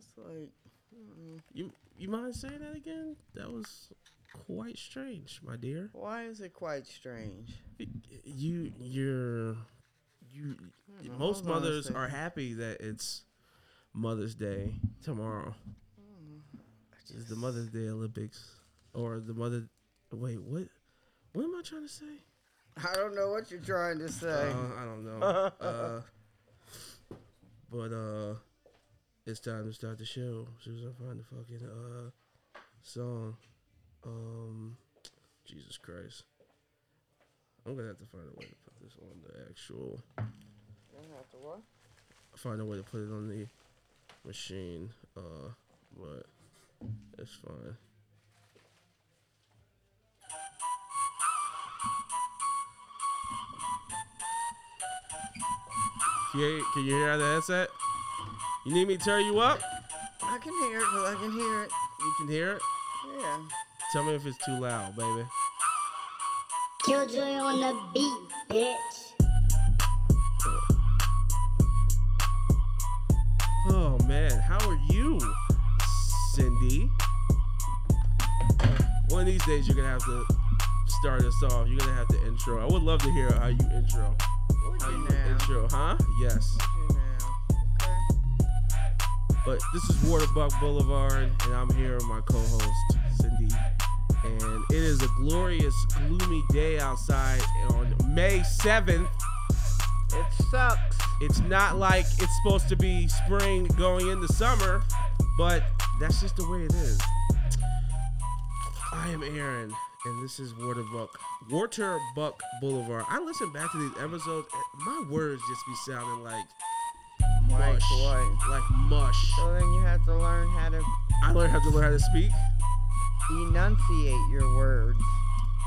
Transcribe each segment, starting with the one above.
Just like mm, You you mind saying that again? That was quite strange, my dear. why is it quite strange? You you're you. Most hold on a mothers are happy that it's Mother's Day tomorrow. I It's the just- Mother's Day Olympics or the Mother. Wait, what? What am I trying to say? I don't know what you're trying to say. Uh, I don't know. uh, but uh, it's time to start the show. As soon as I find the fucking uh song, um, Jesus Christ, I'm gonna have to find a way to put this on the actual. You have to what? Find a way to put it on the machine. Uh, but it's fine. Can you, can you hear the headset? You need me to turn you up? I can hear it, but I can hear it. You can hear it? Yeah. Tell me if it's too loud, baby. Killjoi on the beat, bitch. Oh man, how are you, Cindy? One of these days you're gonna have to start us off. You're gonna have to intro. I would love to hear how you intro. Would How you you now? intro, huh? Yes. But this is Waterbuck Boulevard, and I'm here with my co-host Cindy. And it is a glorious, gloomy day outside on May 7th. It sucks. It's not like it's supposed to be spring going into summer, but that's just the way it is. I am Aaron, and this is Waterbuck Waterbuck Boulevard. I listen back to these episodes, and my words just be sounding like Like mush, what? like mush. So then you have to learn how to I learned how to learn how to speak. enunciate your words.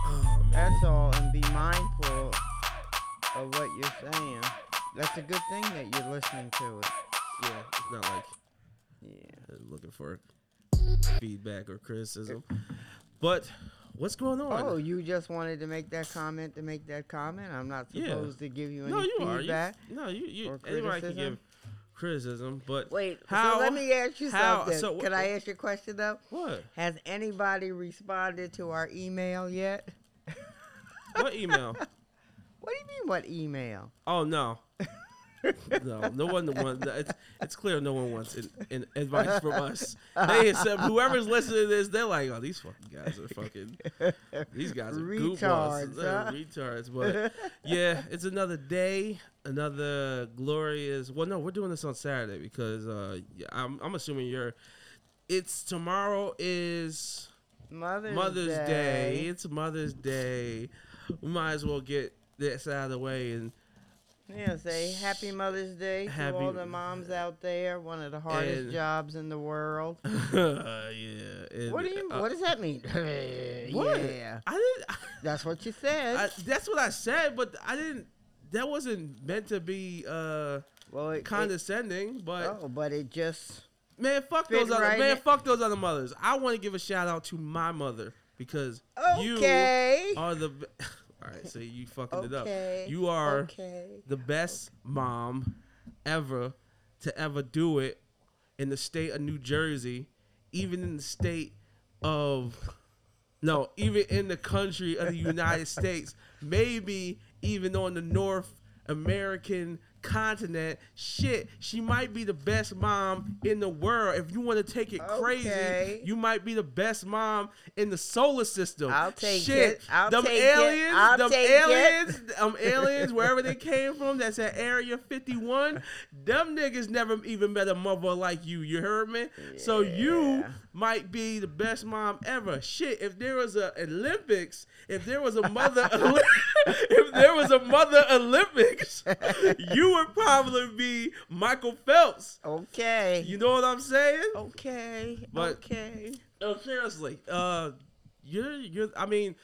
Oh That's all, and be mindful of what you're saying. That's a good thing that you're listening to it. yeah, it's not like Yeah. looking for feedback or criticism. But what's going on? Oh, you just wanted to make that comment to make that comment? I'm not Yeah. supposed to give you any no, you are. You, feedback. no, you. you or anybody can give criticism? but Wait, How- so let me ask you how- something. so Can I ask you a question though? what? Has anybody responded to our email yet? What email? What do you mean, what email? Oh no. No, no one wants. It's, it's clear no one wants in, in advice from us. They accept whoever's listening to this. They're like, oh, these fucking guys are fucking. These guys are Retards, huh? retards. But yeah, it's another day, another glorious. Well, no, we're doing this on Saturday because uh, yeah, I'm, I'm assuming you're. It's tomorrow is Mother's, Mother's Day. Day. It's Mother's Day. We might as well get this out of the way and Yeah, say Happy Mother's Day to all the moms out there. One of the hardest And- jobs in the world. yeah. and, What do you? uh, what does that mean? What? Yeah, I didn't. that's what you said. I, that's what I said, but I didn't. That wasn't meant to be uh well, it, it- condescending. But oh, but it just man, fuck those other man, fuck those other mothers. I want to give a shout out to my mother because okay. you are the. All right, so you fucking it up. You are okay. the best mom ever to ever do it in the state of New Jersey, even in the state of no, even in the country of the United States, maybe even on the North American continent. Shit, she might be the best mom in the world. If you want to take it crazy, you might be the best mom in the solar system. I'll take Shit, it. I'll them take it. aliens, I'll them take it. aliens, um aliens, wherever they came from, that's at Area 51. Them niggas never even met a mother like you. You heard me? So you might be the best mom ever. Shit, if there was a Olympics, if there was a mother, if there was a mother Olympics, you would probably be Michael Phelps. Okay. You know what I'm saying? okay. But- okay. No, seriously. Uh, you're you're. I mean,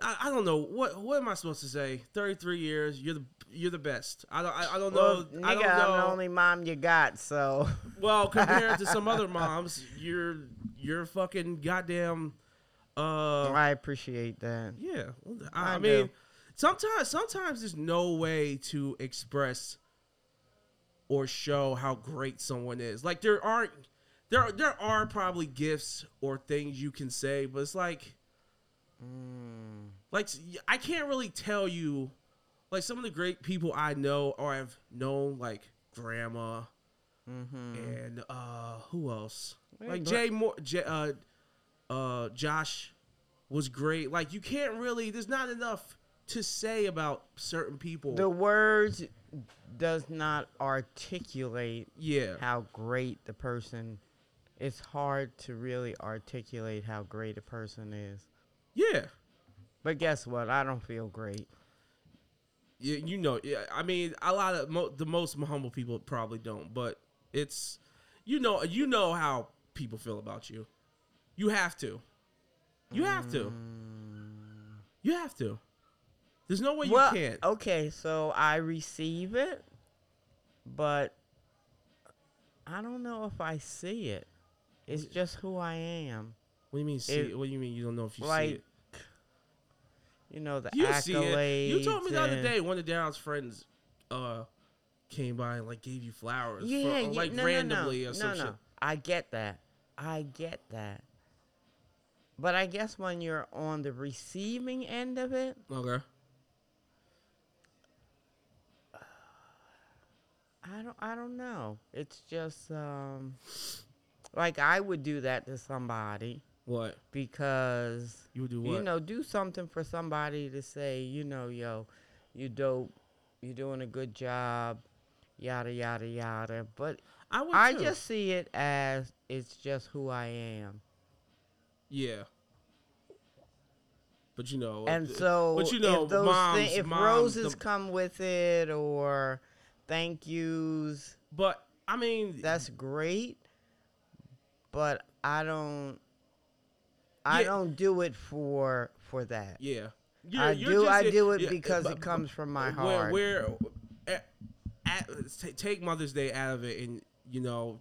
I, I don't know what what am I supposed to say. Thirty three years. You're the you're the best. I don't I, I don't Well, know. nigga, I don't I'm the only mom you got, so. Well, compared to some other moms, you're you're fucking goddamn. Uh, I appreciate that. yeah. I, I I mean, do. Sometimes sometimes there's no way to express or show how great someone is. Like there aren't there there are probably gifts or things you can say, but it's like Mm. like I can't really tell you like some of the great people I know or I've known like grandma Mm-hmm. and uh who else? Hey, like Jay Moore J- uh uh Josh was great. Like you can't really there's not enough to say about certain people. The words does not articulate yeah. how great the person. It's hard to really articulate how great a person is. Yeah. But guess what? I don't feel great. Yeah, you know, yeah. I mean, a lot of mo- the most humble people probably don't, but it's you know, you know how people feel about you. You have to. You have to. Mm. You have to. There's no way you can't. okay, so I receive it, but I don't know if I see it. It's just who I am. What do you mean? See? it- what do you mean? You don't know if you see it? You know the You accolades. see it. You told me the other day one of Daryl's friends uh came by and like gave you flowers, Yeah, for, yeah, like no, randomly no, no. or some no, no. shit. I get that. I get that. But I guess when you're on the receiving end of it, Okay. I don't I don't know. It's just um like I would do that to somebody What because you would do? What? you know, do something for somebody to say, you know, yo, you dope, you're doing a good job, yada yada yada. But I would. I too. just see it as it's just who I am. yeah. But you know, And uh, so, but you know, if those moms, thi- if moms, roses the- come with it or thank yous, but I mean, that's great. But I don't, I Yeah. don't do it for for that. yeah. I do I do it because but- it comes from my heart. Where, at, at, ta- take Mother's Day out of it, and you know,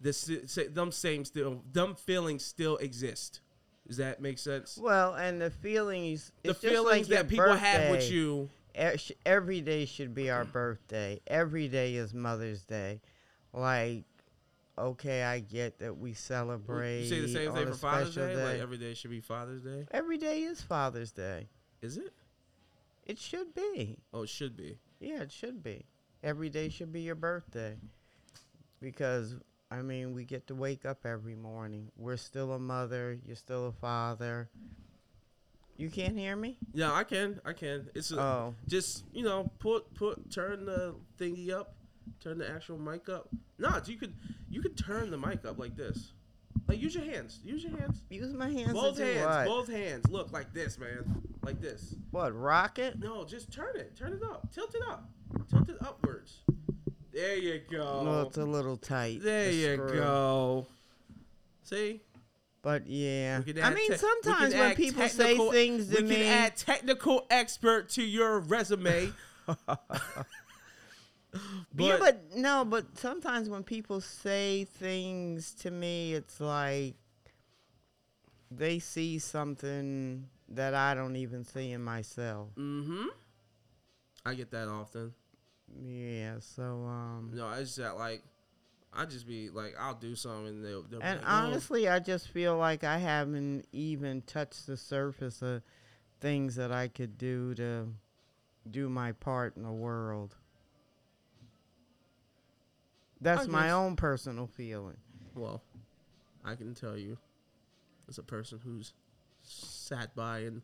this them same still, them feelings still exist. Does that make sense? well, and the feelings, the feelings like that people have with you. Every day should be our birthday. Every day is Mother's Day. Like, okay, I get that we celebrate. You say the same thing for Father's special Day? Like every day should be Father's Day. Every day is Father's Day. Is it? It should be. Oh, it should be. Yeah, it should be. Every day should be your birthday. Because, I mean, we get to wake up every morning. We're still a mother. You're still a father. You can't hear me? Yeah, I can. I can. It's a, Oh. just you know, put put turn the thingy up, turn the actual mic up. No, you could you could turn the mic up like this. Like use your hands. Use your hands. Use my hands both hands. what? Both hands. Look like this, man. Like this. What, rocket? No, just turn it. Turn it up. Tilt it up. Tilt it upwards. There you go. No, it's a little tight. there the you screw. go. See? But yeah, I mean, te- sometimes when people say things to we me, can add technical expert to your resume. yeah, but no, but sometimes when people say things to me, it's like they see something that I don't even see in myself. Mm-hmm. I get that often. Yeah, so um, No, I just that like, I just be like, I'll do something, and they'll. they'll and like, "Oh." honestly, I just feel like I haven't even touched the surface of things that I could do to do my part in the world. That's my own personal feeling. well, I can tell you, as a person who's sat by and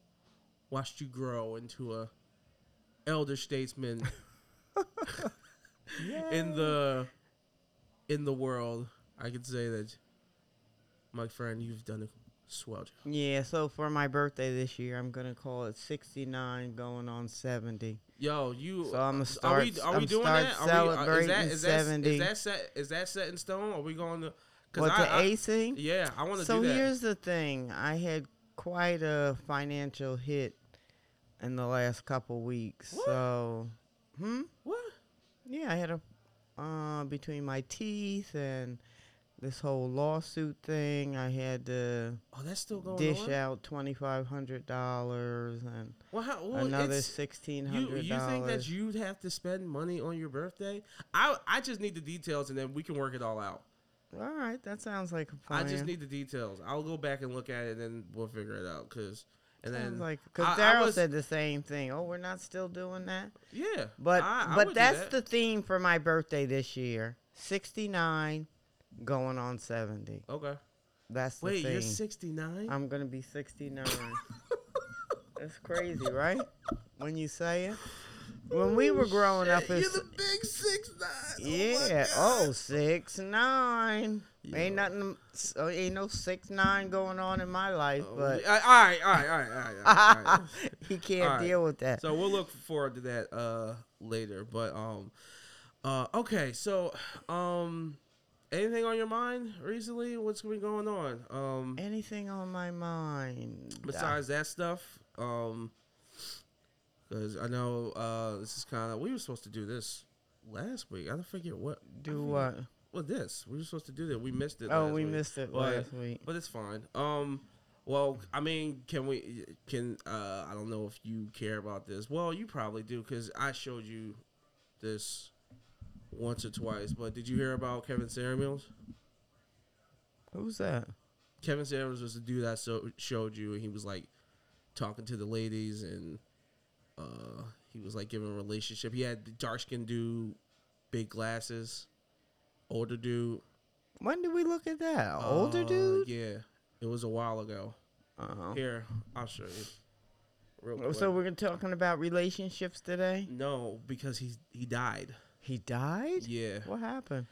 watched you grow into a elder statesman in the in the world, I could say that, my friend, you've done a swell job. Yeah, so for my birthday this year, I'm gonna call it 69, going on 70. Yo, you. So I'ma Are start- we, are we doing start that? Are we, uh, is celebrating that, is that, 70. is that set? Is that set in stone? Are we going to? What I, the I- AC? Yeah, I want to So do that. here's the thing: I had quite a financial hit in the last couple weeks. What? So, hmm, What? yeah, I had a uh, between my teeth and this whole lawsuit thing. I had to Oh, that's still going dish on. out twenty five hundred dollars and Well, how, well, another sixteen You you think that you'd have to spend money on your birthday? I I just need the details and then we can work it all out. All right, that sounds like a plan. I just need the details. I'll go back and look at it, and then we'll figure it out. Cause and then like because Daryl said the same thing. Oh, we're not still doing that. yeah, But I- I but that's that. the theme for my birthday this year. Sixty nine, going on seventy. okay. That's the Wait, you're 69. I'm gonna be sixty nine. that's crazy, right? When you say it. When we were growing up, you're the big six nine. Oh yeah. Oh, six nine. Ain't nothing. So ain't no six nine going on in my life, but all right, all right, all right, all right. All right, he can't right. deal with that. so we'll look forward to that uh later. But um, uh, okay. So um, anything on your mind recently? What's been going on? Um, Anything on my mind? besides that stuff, um, because I know uh, this is kind of we were supposed to do this last week. I don't forget what. Do what? Well, this we were supposed to do that. We missed it. Oh, we week. missed it But- last week. but it's fine. Um, well, I mean, can we? Can uh, I don't know if you care about this. Well, you probably do because I showed you this once or twice. But did you hear about Kevin Samuels? Who's that? Kevin Samuels was the dude I so, showed you, and he was like talking to the ladies, and uh, he was like giving a relationship. He had the dark skinned dude, big glasses, older dude. When did we look at that? Older Uh, dude? Yeah, it was a while ago. Uh-huh. Here, I'll show you. Real So we're talking about relationships today. no, because he he died. He died. Yeah. What happened?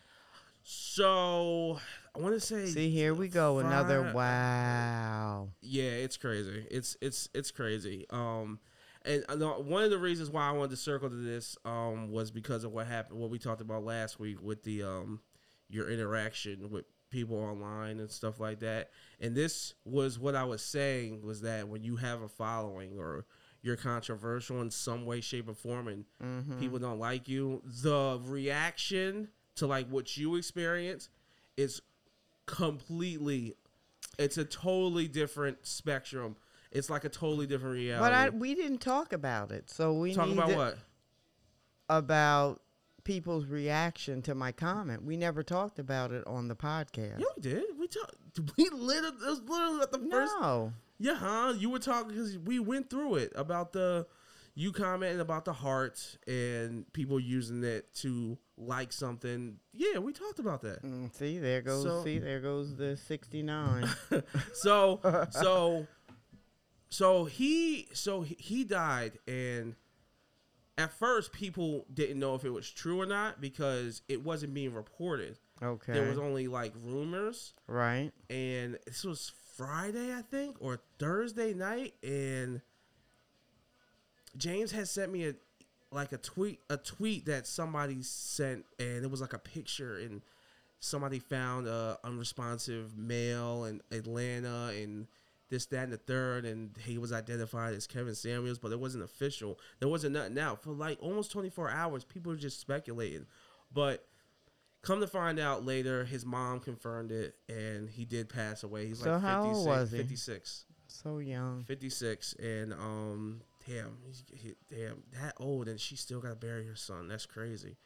So I want to say. See, here we go. Another wow. Yeah, it's crazy. It's it's it's crazy. Um, and one of the reasons why I wanted to circle to this um was because of what happened, what we talked about last week with the um your interaction with people online and stuff like that. And this was what I was saying was that when you have a following or you're controversial in some way, shape, or form, and Mm-hmm. people don't like you, the reaction to like what you experience is completely it's a totally different spectrum. It's like a totally different reality. But I, we didn't talk about it, so we Talk about to- what? about people's reaction to my comment. We never talked about it on the podcast. Yeah, we did. We talked. We literally, it was literally at the first. no. Yeah, huh? You were talking because we went through it about the, you commenting about the heart and people using it to like something. Yeah, we talked about that. Mm, see, there goes. So- see, there goes the sixty-nine. so so so he so he- died and at first people didn't know if it was true or not because it wasn't being reported okay. there was only like rumors right. and this was friday i think or thursday night and james had sent me a like a tweet a tweet that somebody sent and it was like a picture and somebody found a unresponsive male in atlanta and this that and the third and he was identified as kevin samuels but it wasn't official there wasn't nothing out for like almost 24 hours people were just speculating but come to find out later his mom confirmed it and he did pass away he's So like how old 56 was he? 56 So young. 56 and um damn he, damn that old and she still got to bury her son that's crazy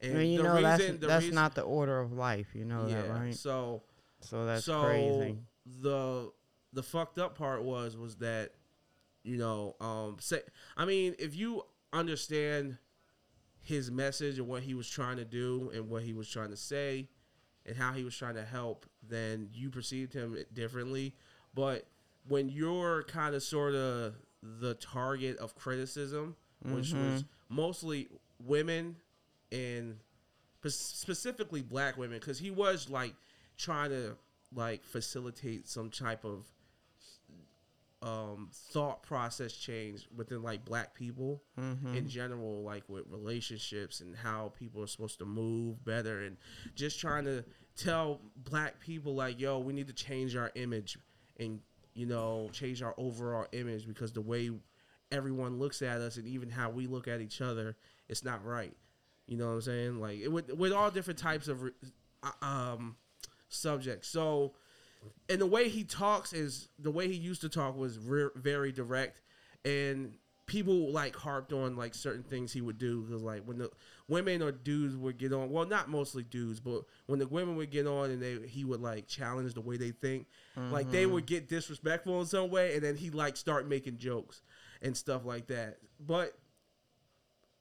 and And you the know reason, that's that's reason- not the order of life. You know yeah that, right? so So that's so crazy. the the fucked up part was was that you know um say i mean if you understand his message and what he was trying to do and what he was trying to say and how he was trying to help then you perceived him differently. But when you're kind of sort of the target of criticism which was mostly women and specifically black women because he was like trying to like facilitate some type of um thought process change within like black people Mm-hmm. in general like with relationships and how people are supposed to move better and just trying to tell black people like yo we need to change our image and you know change our overall image because the way everyone looks at us and even how we look at each other it's not right. You know what i'm saying? Like it, with, with all different types of uh, um subjects. So and the way he talks is the way he used to talk was re- very direct and people like harped on like certain things he would do because like when the women or dudes would get on, well, not mostly dudes, but when the women would get on and they he would like challenge the way they think, like they would mm-hmm. get disrespectful in some way, and then he like start making jokes and stuff like that. But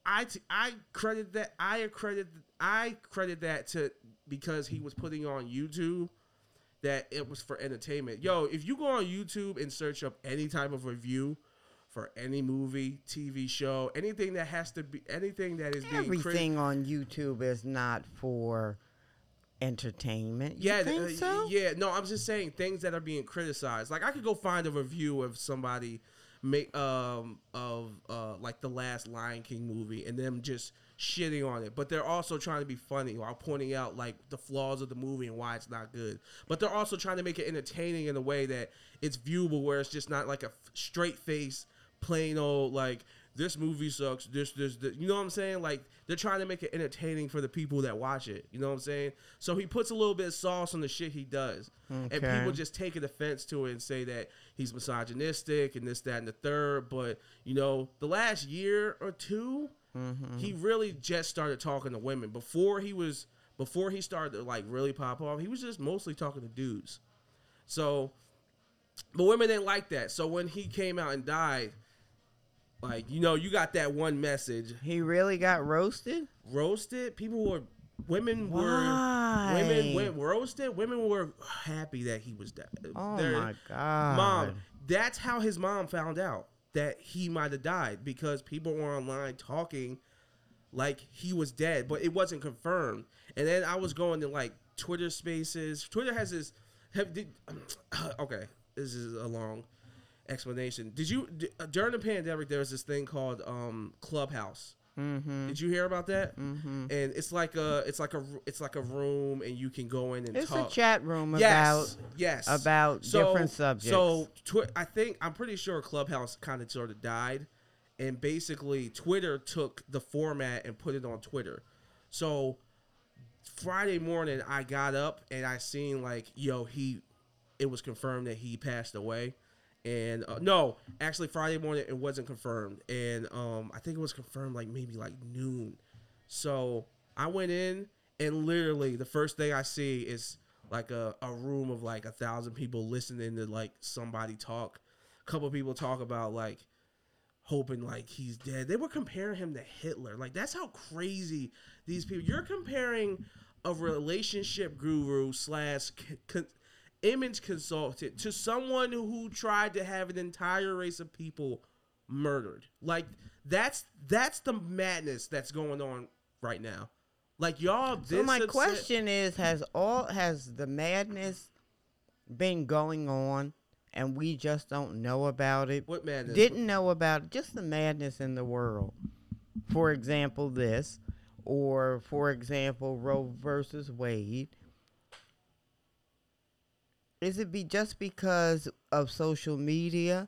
I t- I credit that I credit I credit that to because he was putting on YouTube that it was for entertainment. Yo, if you go on YouTube and search up any type of review for any movie, TV show, anything that has to be anything that is being Everything on YouTube is not for entertainment. You yeah, think uh, so? yeah. No, I'm just saying things that are being criticized. Like I could go find a review of somebody make um uh the last Lion King movie and them just shitting on it, but they're also trying to be funny while pointing out like the flaws of the movie and why it's not good. But they're also trying to make it entertaining in a way that it's viewable, where it's just not like a straight face, plain old like this movie sucks. This, this, this. You know what I'm saying? Like they're trying to make it entertaining for the people that watch it. You know what I'm saying? So he puts a little bit of sauce on the shit he does, and people just take an offense to it and say that he's misogynistic and this, that, and the third. But you know, the last year or 2 mm-hmm. he really just started talking to women. Before he was, before he started to like really pop off, he was just mostly talking to dudes. So, but women didn't like that. So when he came out and died, like you know, you got that one message He really got roasted? roasted. People were, women were, women went roasted. Women were happy that he was dead. Oh They're- my god. mom. That's how his mom found out that he might have died because people were online talking like he was dead, but it wasn't confirmed. And then I was going to like Twitter Spaces. Twitter has this. Have, did, okay, this is a long explanation. Did you d- uh, during the pandemic there was this thing called um, Clubhouse? Mm-hmm. Did you hear about that? Mm-hmm. And it's like a it's like a it's like a room, and you can go in and It's talk. a chat room Yes, about yes, about different subjects. So twi- I think I'm pretty sure Clubhouse kind of sort of died, and basically Twitter took the format and put it on Twitter. So Friday morning, I got up and I seen like, yo, he, it was confirmed that he passed away. And uh, no, actually, Friday morning it wasn't confirmed, and um, I think it was confirmed like maybe like noon. So I went in, and literally the first thing I see is like a, a room of like a thousand people listening to like somebody talk. A couple people talk about like hoping like he's dead. They were comparing him to Hitler. Like that's how crazy these people. You're comparing a relationship guru slash con- image consultant to someone who tried to have an entire race of people murdered. Like that's that's the madness that's going on right now. Like y'all. So my upset- question is, has all has the madness been going on and we just don't know about it? What madness? Didn't know about just the madness in the world. For example, this, or for example, Roe versus Wade. Is it be just because of social media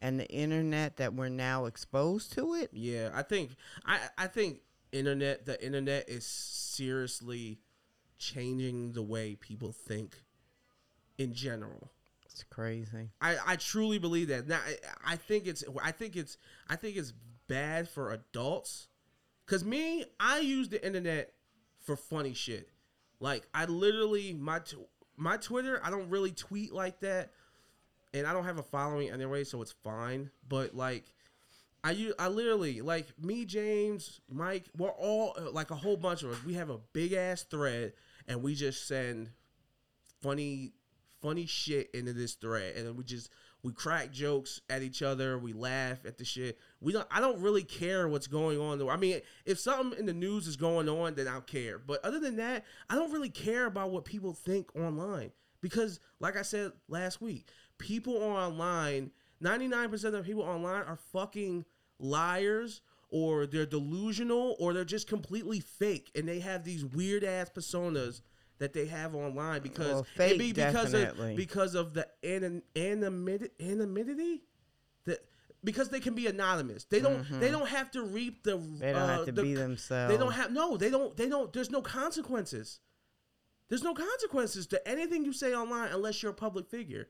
and the internet that we're now exposed to it? Yeah, I think I I think internet the internet is seriously changing the way people think in general. It's crazy. I, I truly believe that. Now I, I think it's I think it's I think it's bad for adults. Cause me, I use the internet for funny shit. Like I literally my t- my Twitter, I don't really tweet like that, and I don't have a following anyway, so it's fine. But like, I I literally like me, James, Mike, we're all like a whole bunch of us. We have a big ass thread, and we just send funny funny shit into this thread and then we just we crack jokes at each other we laugh at the shit. We don't i don't really care what's going on though i mean if something in the news is going on then i'll care. But other than that i don't really care about what people think online. Because like i said last week people online 99% of people online are fucking liars or they're delusional or they're just completely fake. And they have these weird ass personas that they have online because Well, it be because definitely. of because of the anon- anonymity anonymity that because they can be anonymous they don't they don't have to reap the Mm-hmm. They don't uh, have to the- be themselves. they don't have no they don't they don't there's no consequences there's no consequences to anything you say online unless you're a public figure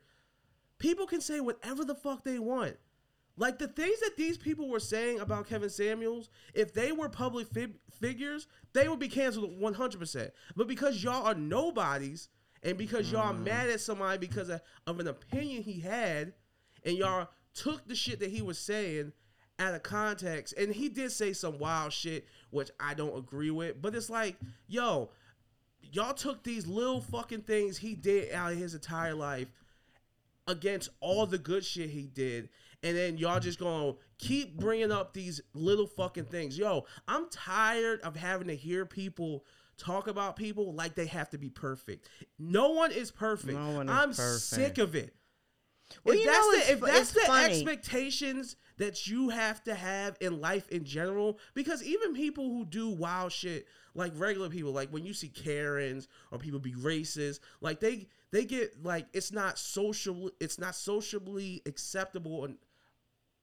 people can say whatever the fuck they want Like the things that these people were saying about Kevin Samuels, if they were public fig- figures, they would be canceled 100%. But because y'all are nobodies and because y'all are mad at somebody because of, of an opinion he had and y'all took the shit that he was saying out of context and he did say some wild shit which I don't agree with, but it's like, yo, y'all took these little fucking things he did out of his entire life against all the good shit he did and then y'all just gonna keep bringing up these little fucking things yo i'm tired of having to hear people talk about people like they have to be perfect no one is perfect No one is i'm perfect. sick of it Well, if that's know, the, if that's the funny. expectations that you have to have in life in general, because even people who do wild shit, like regular people, like when you see Karens or people be racist, like they they get like it's not social, it's not socially acceptable and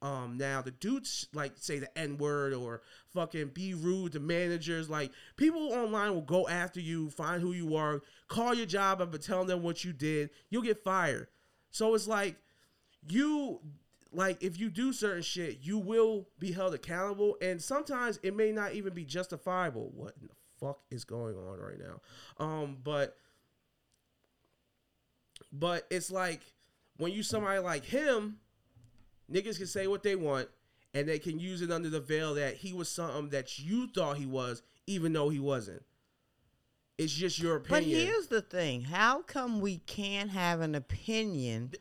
um now the dudes like say the n word or fucking be rude to managers like people online will go after you find who you are call your job and tell them what you did you'll get fired. So it's like you like if you do certain shit you will be held accountable and sometimes it may not even be justifiable. What in the fuck is going on right now? Um but but it's like when you somebody like him niggas can say what they want and they can use it under the veil that he was something that you thought he was even though he wasn't it's just your opinion. But here's the thing: How come we can't have an opinion?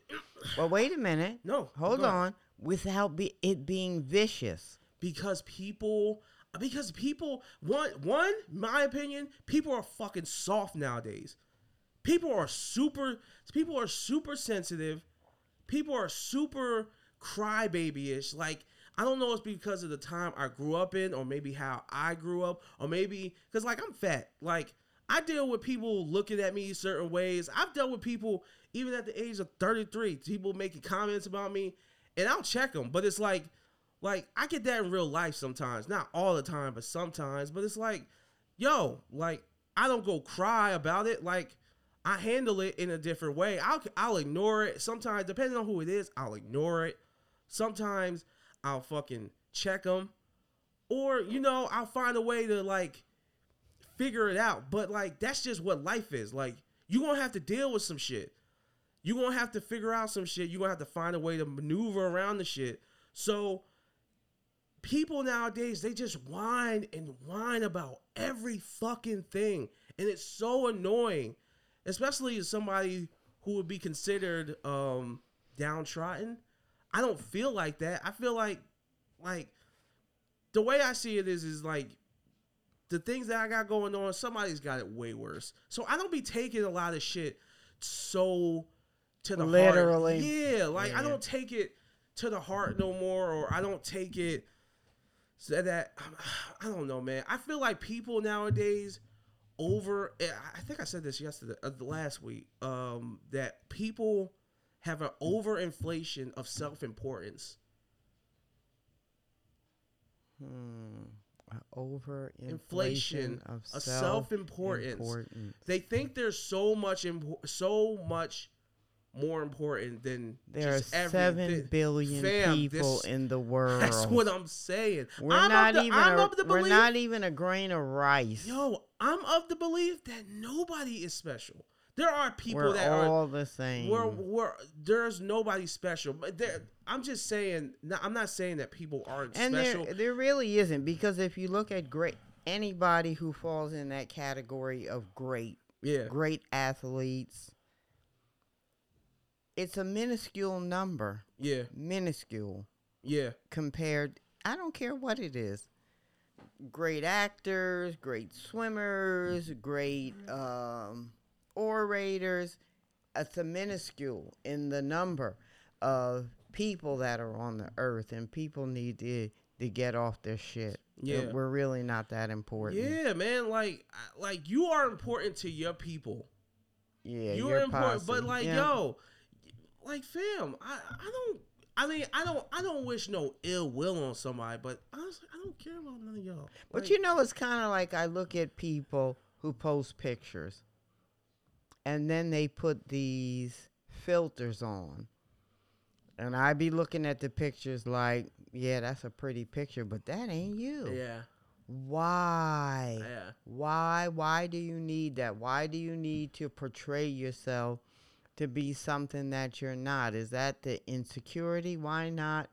Well, wait a minute. No, hold ahead. on. Without be, it being vicious. because people because people one one my opinion people are fucking soft nowadays people are super people are super sensitive people are super crybaby-ish like i don't know if it's because of the time i grew up in or maybe how i grew up or maybe because like i'm fat like i deal with people looking at me certain ways i've dealt with people even at the age of 33 people making comments about me and i'll check them but it's like like I get that in real life sometimes, not all the time, but sometimes. But it's like, yo, like I don't go cry about it. Like I handle it in a different way. I'll I'll ignore it. Sometimes, depending on who it is, I'll ignore it. Sometimes I'll fucking check them, or you know, I'll find a way to like figure it out. But like that's just what life is. Like you gonna have to deal with some shit. You gonna have to figure out some shit. You gonna have to find a way to maneuver around the shit. So people nowadays they just whine and whine about every fucking thing and it's so annoying especially as somebody who would be considered um downtrodden i don't feel like that i feel like like the way i see it is is like the things that i got going on somebody's got it way worse so i don't be taking a lot of shit so to the Literally. heart. yeah like i don't take it to the heart no more or i don't take it so that I don't know, man. I feel like people nowadays over. I think I said this yesterday, uh, last week. Um, that people have an overinflation of self importance. Hmm. Over Inflation inflation of of self self-importance. They think there's so much, impo- so much more important than There are every- seven billion fam, people this- in the world. That's what I'm saying. We're I'm not the, even. I'm a, the we're not even a grain of rice. Yo, I'm of the belief that nobody is special. There are people we're that are all the same. we're, we're there's nobody special. But there, I'm just saying. I'm not saying that people aren't and special. there, there really isn't because if you look at great anybody who falls in that category of great, yeah, great athletes, it's a minuscule number, yeah, minuscule yeah, compared. I don't care what it is. Great actors, great swimmers, great um, orators. Uh, it's a minuscule in the number of people that are on the earth, and people need to to get off their shit. Yeah. we're really not that important. yeah, man. Like, like you are important to your people. yeah, you you're are important, but like, Yeah. yo, like, fam, I, I don't. I mean, I don't. I don't wish no ill will on somebody, but honestly, I don't care about none of y'all. But Like, you know, it's kind of like I look at people who post pictures and then they put these filters on. And I'd be looking at the pictures like, yeah, that's a pretty picture, but that ain't you. Yeah, Why? yeah. Why? Why do you need that? Why do you need to portray yourself to be something that you're not? Is that the insecurity? Why not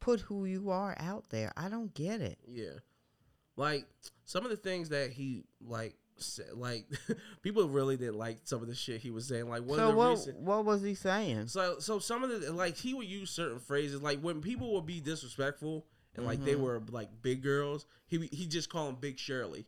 put who you are out there? I don't get it. Yeah, like some of the things that he like like people really didn't like some of the shit he was saying. Like one so the what? recent, What was he saying? so so some of the like he would use certain phrases like when people would be disrespectful and like they Mhm. were like big girls, he he just call them Big Shirley.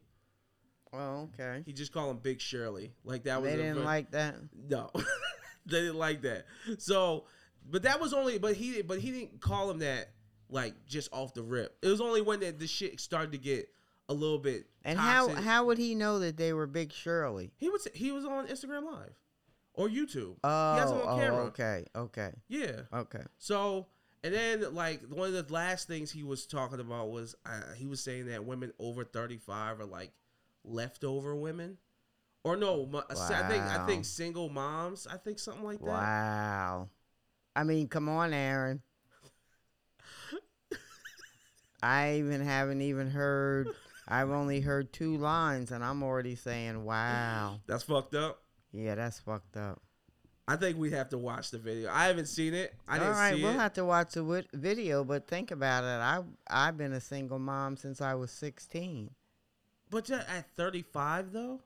Oh, okay. He just called him Big Shirley. Like that was They didn't like that. No, they didn't like that. So, but that was only. But he, but he didn't call him that like just off the rip. It was only when the, the shit started to get a little bit. And how toxic. how would he know that they were Big Shirley? he was he was on Instagram Live or YouTube. Oh, he has on oh, camera. okay, okay, Yeah. okay. So and then like one of the last things he was talking about was uh, he was saying that women over thirty five are like leftover women. Or no, mu- I think I think single moms. I think something like that. Wow. I mean, come on, Aaron. I even haven't even heard. I've only heard two lines, and I'm already saying, "Wow." That's fucked up. Yeah, that's fucked up. I think we have to watch the video. I haven't seen it. I All didn't right, we'll it. have to watch the video, but think about it. I I've been a single mom since I was 16. but at 35 though.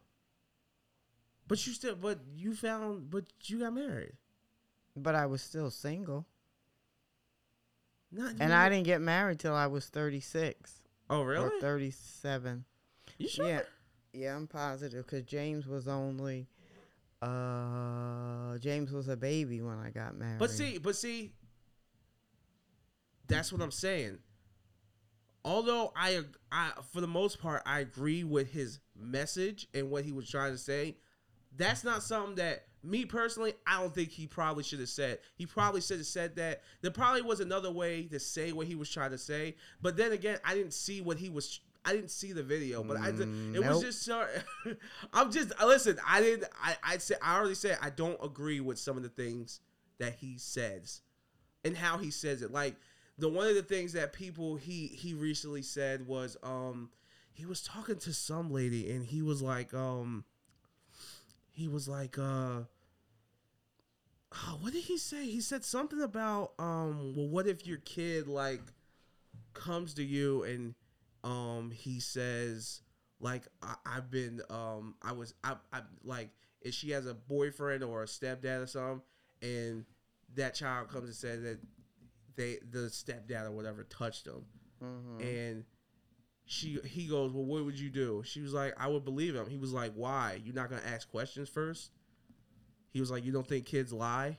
But you still, but you found, but you got married. But I was still single. Not And I didn't get married till I was 36 Oh really? 37. You sure? Yeah, yeah, I'm positive because James was only, uh, James was a baby when I got married. But see, but see, that's what I'm saying. Although I, I, for the most part, I agree with his message and what he was trying to say. That's not something that me personally, I don't think he probably should have said. He probably should have said that. There probably was another way to say what he was trying to say. But then again, I didn't see what he was. I didn't see the video, but I. It was just so. I'm just listen. I didn't. I. I said. I already said I don't agree with some of the things that he says and how he says it. Like the one of the things that people he he recently said was um he was talking to some lady and he was like um he was like uh oh, what did he say? He said something about um well what if your kid like comes to you and um he says like I, I've been um I was I I like if she has a boyfriend or a stepdad or something and that child comes and says that they the stepdad or whatever touched them Mhm. and she he goes well what would you do? She was like i would believe him. He was like why? You're not gonna ask questions first? He was like you don't think kids lie?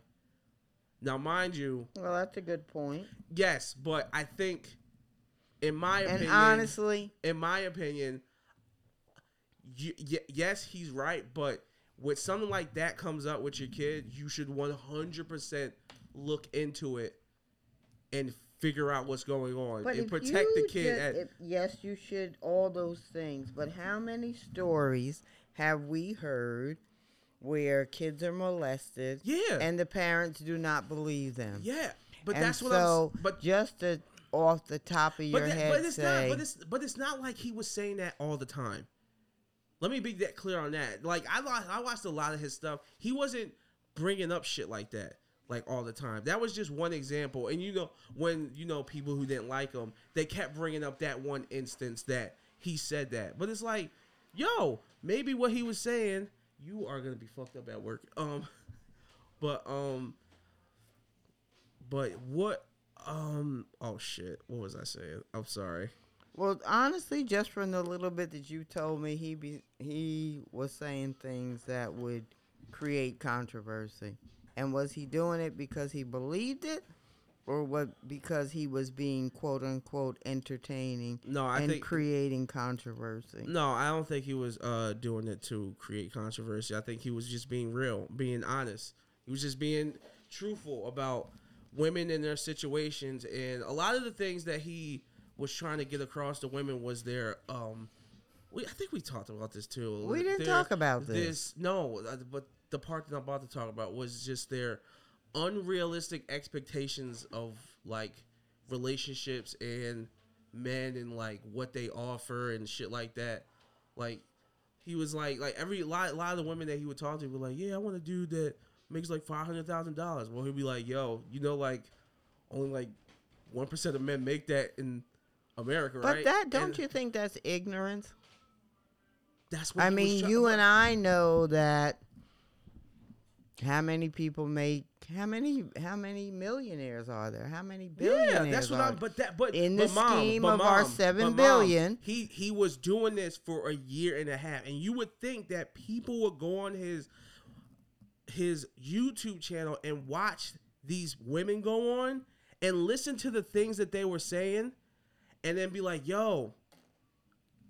Now mind you well, that's a good point. yes but i think in my And opinion honestly, in my opinion you, y- yes he's right but with something like that comes up with your kid you should 100% look into it and figure out what's going on but and protect the kid ju- at, if- yes, you should all those things. But how many stories have we heard where kids are molested yeah and the parents do not believe them? Yeah, but and that's what so I'm. But just to off the top of your that- head but it's say, not. But it's but it's not like he was saying that all the time. Let me be that clear on that. Like I I watched a lot of his stuff. He wasn't bringing up shit like that like all the time. That was just one example. And you know when you know people who didn't like him, they kept bringing up that one instance that he said that. But it's like, yo, maybe what he was saying, you are gonna be fucked up at work. Um, but um, but what? Um. Oh shit. What was I saying? I'm sorry. Well, honestly, just from the little bit that you told me, he be he was saying things that would create controversy. And was he doing it because he believed it, or what? Because he was being quote unquote entertaining No, I and think creating controversy. no. I don't think he was uh doing it to create controversy. I think he was just being real, being honest. He was just being truthful about women and their situations, and a lot of the things that he was trying to get across to women was their um. We, I think we talked about this too. We didn't Their- talk about this. No, uh, but the part that I'm about to talk about was just their unrealistic expectations of like relationships and men and like what they offer and shit like that. Like he was like like every lot, lot of the women that he would talk to were like, yeah, I want a dude that makes like five hundred thousand dollars. Well, he'd be like, yo, you know, like only like one percent of men make that in America, But right? But that don't And you think that's ignorance? That's what I mean, you but- and I know that how many people make how many how many millionaires are there? How many billionaires Yeah, that's what I'm. But that, but In but the mom, scheme of our mom, seven but mom, he he was doing this for a year and a half, and you would think that people would go on his his YouTube channel and watch these women go on and listen to the things that they were saying, and then be like, "Yo,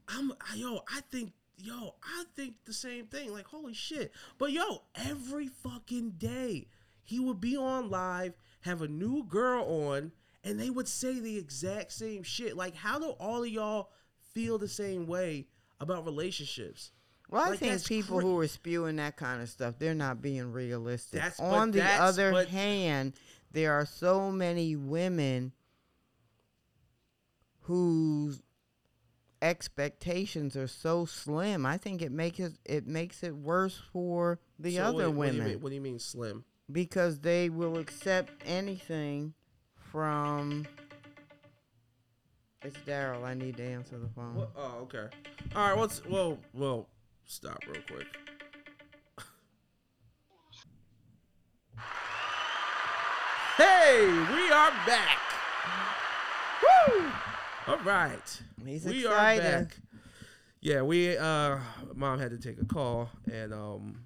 I'm yo, I think." Yo, I think the same thing. Like, holy shit. But yo, every fucking day he would be on live, have a new girl on, and they would say the exact same shit. Like, how do all of y'all feel the same way about relationships? Well, I Like, think people cra- who are spewing that kind of stuff, they're not being realistic. That's- On the other but- hand, there are so many women whose expectations are so slim. I think it makes it it makes it worse for the So other What do, you women mean, what do you mean slim? because they will accept anything from. It's Daryl. I need to answer the phone. What? Oh, okay. All right. What's well, well, stop real quick. Hey, we are back. Woo! All right. He's we excited. are back. Yeah, we uh mom had to take a call and um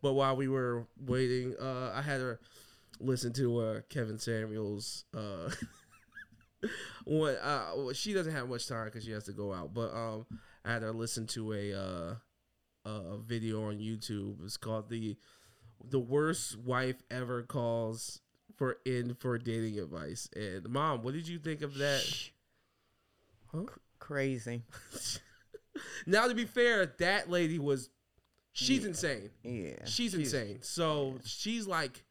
but while we were waiting, uh I had her listen to uh Kevin Samuels uh when uh well, she doesn't have much time cuz she has to go out, but um I had her listen to a uh a video on YouTube. It's called the the worst wife ever calls for in for dating advice. And mom, what did you think of that? Shh. Huh? Crazy. now to be fair, that lady was she's insane. Yeah. She's, insane. So she's like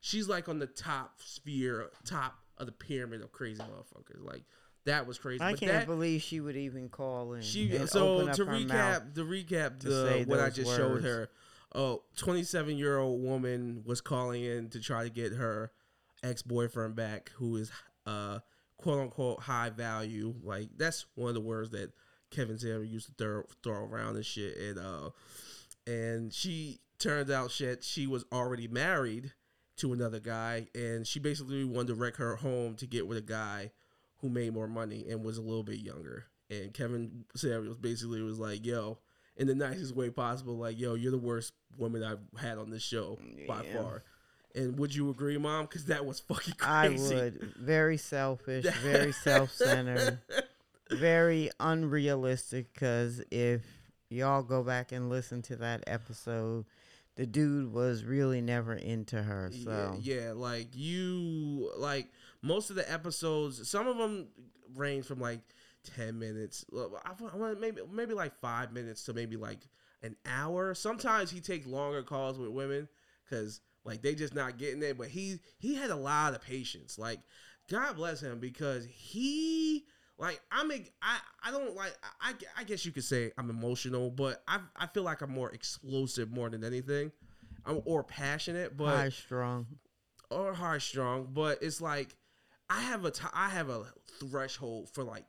she's like on the top sphere, top of the pyramid of crazy motherfuckers. Like that was crazy. I but can't that, believe she would even call in. she so to recap to recap to the what I just showed words. her. Oh, 27 year old woman was calling in to try to get her ex boyfriend back, who is uh quote unquote high value. Like that's one of the words that Kevin Samuel used to throw, throw around and shit. And uh, and she turned out shit. She was already married to another guy, and she basically wanted to wreck her home to get with a guy who made more money and was a little bit younger. And Kevin Samuels basically was like, "Yo." In the nicest way possible, like, yo, you're the worst woman I've had on this show by far. And would you agree, Mom? Because that was fucking crazy. I would. Very selfish, very self centered, very unrealistic. Because if y'all go back and listen to that episode, the dude was really never into her. So yeah, yeah, like you, like most of the episodes, some of them range from like ten minutes. I want- I want maybe maybe like five minutes to maybe like an hour. Sometimes he takes longer calls with women because like they just not getting it. But he he had a lot of patience. Like God bless him because he like I'm a, I I don't like I I guess you could say I'm emotional, but I I feel like I'm more explosive more than anything. I'm, or passionate, but high strong. or high strong, but it's like I have a t- I have a threshold for like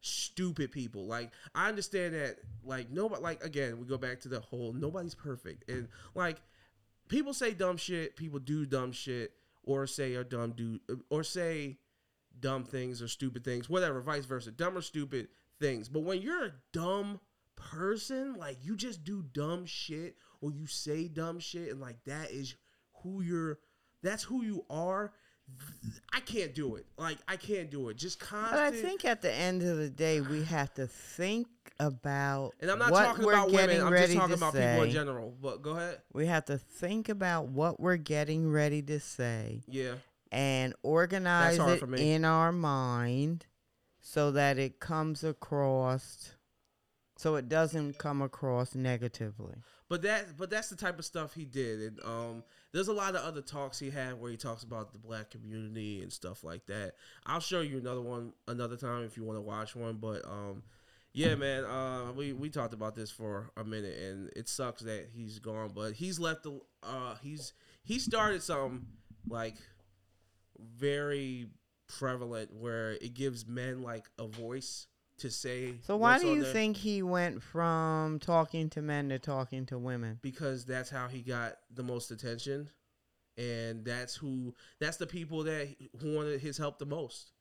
stupid people. Like I understand that like nobody like again we go back to the whole nobody's perfect and like people say dumb shit, people do dumb shit or say or dumb do or say dumb things or stupid things, whatever, vice versa, dumb or stupid things. But when you're a dumb person, like you just do dumb shit or you say dumb shit and like that is who you're that's who you are. I can't do it. Like I can't do it. Just constant. But I think at the end of the day, we have to think about and I'm not talking about women. I'm just talking about say. people in general. But go ahead. We have to think about what we're getting ready to say Yeah. and organize it in our mind so that it comes across so it doesn't come across negatively. But that but that's the type of stuff he did. And um there's a lot of other talks he had where he talks about the black community and stuff like that. I'll show you another one another time if you want to watch one. But um yeah, man, uh we, we talked about this for a minute and it sucks that he's gone, but he's left the uh he's he started something like very prevalent where it gives men like a voice to say So why do you think he went from talking to men to talking to women? because that's how he got the most attention and that's who that's the people that who wanted his help the most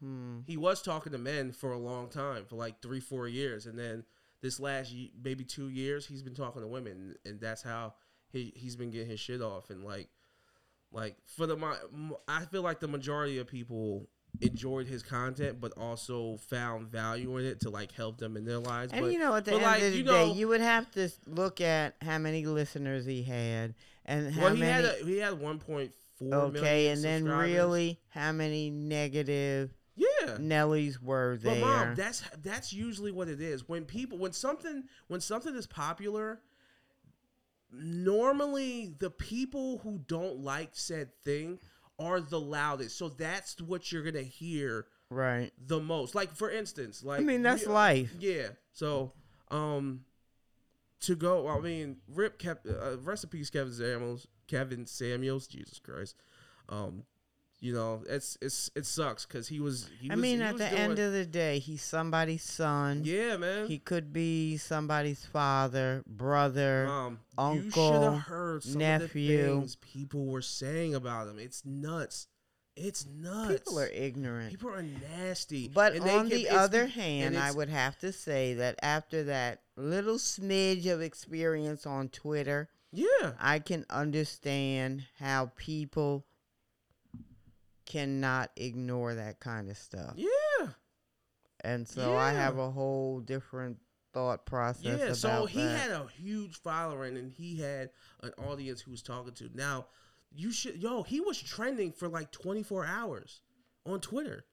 Hmm. he was talking to men for a long time for like three four years and then this last maybe two years he's been talking to women and that's how he, he's been getting his shit off and like like for the my i feel like the majority of people enjoyed his content but also found value in it to like help them in their lives And but you know, at the end like, of the you day, know- you would have to look at how many listeners he had and how well he many. had a, he had 1.4 okay, million and then really how many negative yeah Nellies were there. But mom, that's that's usually what it is. When people when something when something is popular, normally the people who don't like said thing are the loudest. So that's what you're gonna hear right. the most. Like for instance, like I mean, that's we- life. Yeah. So um to go I mean Rip kept uh, in Kevin Samuels Kevin Samuels, Jesus Christ. Um you know, it's it's it sucks because he was. He I was, mean, at the doing, end of the day, he's somebody's son. yeah, man. He could be somebody's father, brother. Mom, uncle, have heard some nephew. of the things people were saying about him. It's nuts. It's nuts. People are ignorant. People are nasty. But And on can- the other hand, I would have to say that after that little smidge of experience on Twitter, yeah, I can understand how people cannot ignore that kind of stuff. yeah, And so I have a whole different thought process yeah. about So he that. had a huge following, and he had an audience who was talking to. Now, you should, yo, he was trending for like 24 hours on Twitter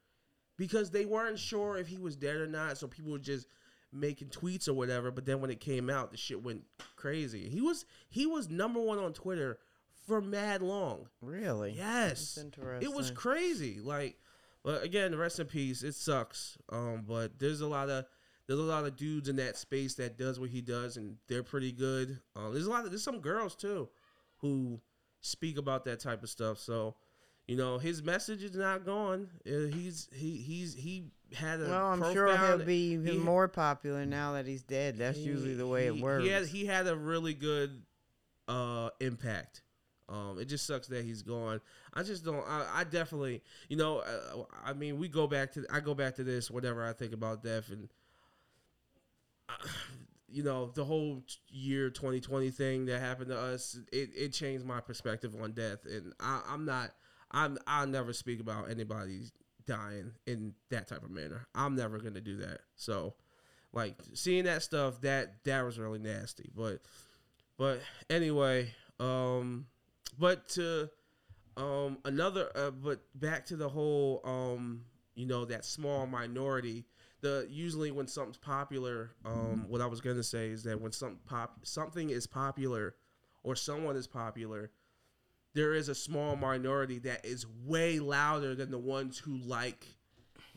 because they weren't sure if he was dead or not. So people were just making tweets or whatever. But then when it came out, the shit went crazy. He was he was number one on Twitter for mad long. really? Yes, it was crazy. Like, but again, rest in peace. It sucks. Um, but there's a lot of there's a lot of dudes in that space that does what he does, and they're pretty good. Um, there's a lot of there's some girls too, who speak about that type of stuff. So, you know, his message is not gone. Uh, he's he he's he had a Well, I'm sure he'll be even he- more popular now that he's dead. That's usually the way it he- works. He had he had a really good uh impact. Um, it just sucks that he's gone. I just don't. I, I definitely, you know, uh, I mean, we go back to I go back to this whenever I think about death, and you know, the whole year 2020 thing that happened to us. It, it changed my perspective on death, and I, I'm not. I'm I'll never speak about anybody dying in that type of manner. I'm never gonna do that. So, like seeing that stuff, that that was really nasty. But but anyway, um, but to um another uh, but back to the whole um you know that small minority. The usually when something's popular, um, what I was gonna say is that when some pop something is popular, or someone is popular, there is a small minority that is way louder than the ones who like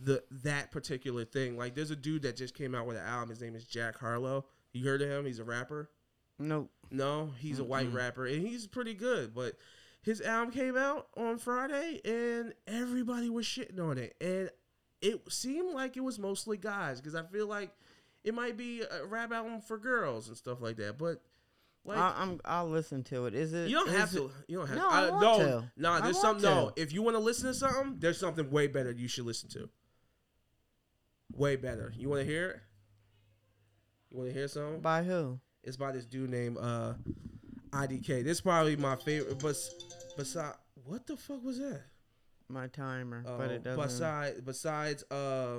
the that particular thing. Like there's a dude that just came out with an album. His name is Jack Harlow. You heard of him? He's a rapper. nope. No, he's a white rapper and he's pretty good. But his album came out on Friday and everybody was shitting on it. And it seemed like it was mostly guys because I feel like it might be a rap album for girls and stuff like that. But like I, I'm. I'll listen to it. Is it? you don't have it- to. You don't have No, to. I uh, want no, to. Nah, I there's something. No, if you want to listen to something, there's something way better you should listen to. Way better. You want to hear it? You want to hear something? By who? It's by this dude named uh, IDK. This is probably my favorite. But beside, what the fuck was that? My timer, Uh, but it doesn't. Besides, besides, uh,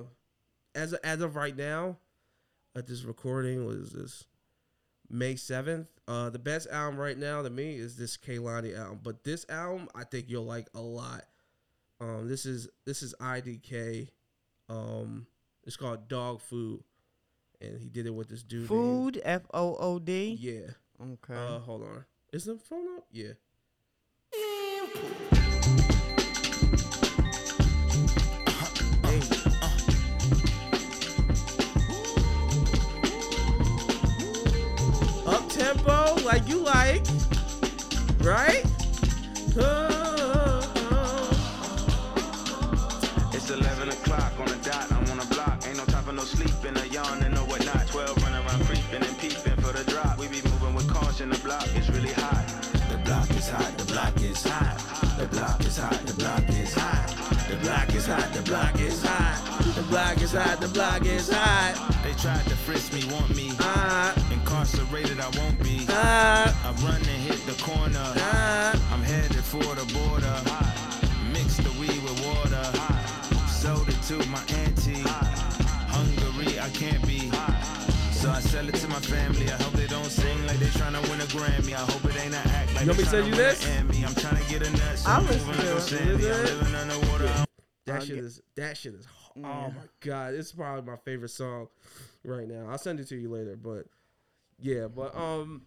as as of right now, at this recording was this May seventh. Uh, the best album right now to me is this Kehlani album. But this album, I think you'll like a lot. Um, this is this is IDK. Um, it's called Dog Food, and he did it with this dude. Food, F O O D. Yeah. Okay. Uh, hold on. Is the phone up? Yeah. Up tempo, like you like, right? It's 11 o'clock on the dot, I'm on the block. Ain't no time for no sleeping, a yawn and no whatnot. 12 running around creeping and peeping for the drop. We be moving with caution, the block is really hot. The block is hot, the block is hot. The block is hot, the block is hot. The block is hot, the block is hot. The block is hot, the block is hot. They tried to frisk me, want me. Ah, Incarcerated, I won't be. ah, I run and hit the corner. ah. I'm headed for the border. Mix the weed with water. Sold it to my auntie. Hungry, I can't be. So I sell it to my family. I hope they don't sing like they tryna win a Grammy. I hope it ain't an act like You want they me to send you this? an I'm trying to get a nut. So I'll I'm listen moving to like it. Sandy. I'm living underwater. That shit is that shit is. Oh Yeah. my god, it's probably my favorite song right now. I'll send it to you later, but yeah, but um,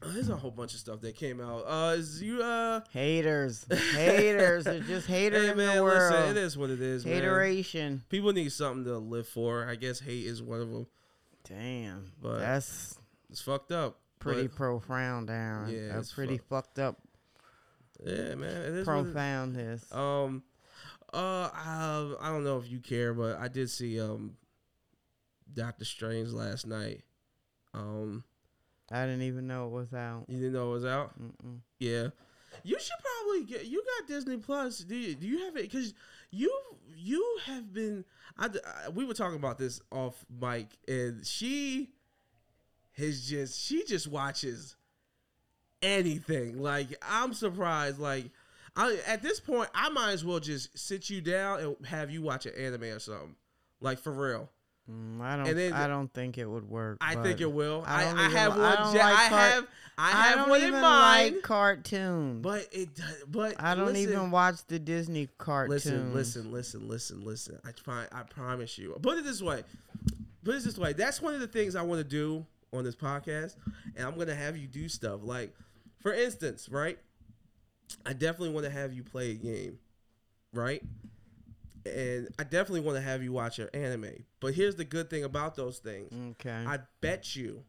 there's a whole bunch of stuff that came out. Uh, is you uh, Haters, haters, they're just haters hey in the world. listen, it is what it is, man. Hateration. People need something to live for. I guess hate is one of them. Damn, But- that's It's fucked up. pretty but, profound, Aaron. Yeah, that's it's pretty fucked up. yeah, man, it is. what it- Profoundness. Um, uh, I, I don't know if you care, but I did see um, Doctor Strange last night. Um, I didn't even know it was out. you didn't know it was out. Mm-mm. Yeah, you should probably get. You got Disney Plus. Do you, do you have it? Because you you have been. I, I- we were talking about this off mic, and she has just she just watches anything. Like I'm surprised. Like I at this point, I might as well just sit you down and have you watch an anime or something. Like for real. Mm, I don't. Then- I don't think it would work. I think it will. I I, I, even have one. I ja- like I cart- have. I I don't one even in mind. like cartoons. But it does. But I don't listen, even watch the Disney cartoons. Listen, listen, listen, listen, listen. I find, I promise you. Put it this way. Put it this way. That's one of the things I want to do on this podcast, and I'm gonna have you do stuff like, for instance, right? I definitely want to have you play a game, right? And I definitely want to have you watch an anime. But here's the good thing about those things. Okay. I bet you,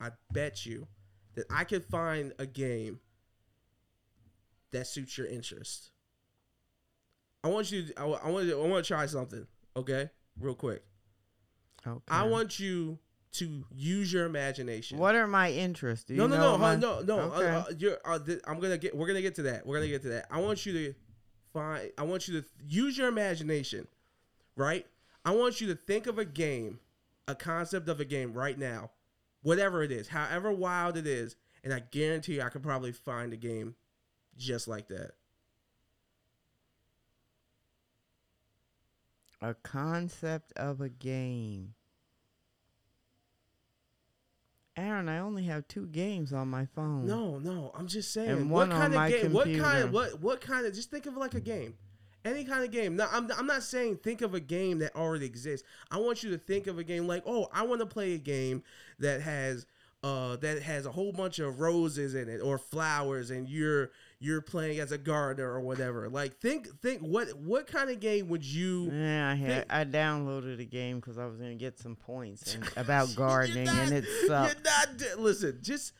I bet you that I could find a game that suits your interest. I want you. To, I, I want. To, I want to try something. Okay, real quick. okay. I want you to use your imagination. What are my interests? No, you no, know no, my- no, no. Okay. Uh, uh, you're, uh, I'm gonna get. We're gonna get to that. We're gonna get to that. I want you to find. I want you to use your imagination, right? I want you to think of a game, a concept of a game right now, whatever it is, however wild it is, and I guarantee you, I could probably find a game just like that. a concept of a game. Aaron, I only have two games on my phone. No, no, I'm just saying. And what kind of my game? What kind of what? What kind of? Just think of like a game, any kind of game. No, I'm I'm not saying think of a game that already exists. I want you to think of a game like, oh, I want to play a game that has uh that has a whole bunch of roses in it or flowers, and you're you're playing as a gardener or whatever. Like think think what what kind of game would you? Yeah, I had I downloaded a game because I was gonna get some points and, about gardening, not- and it sucked. You're not. Listen, just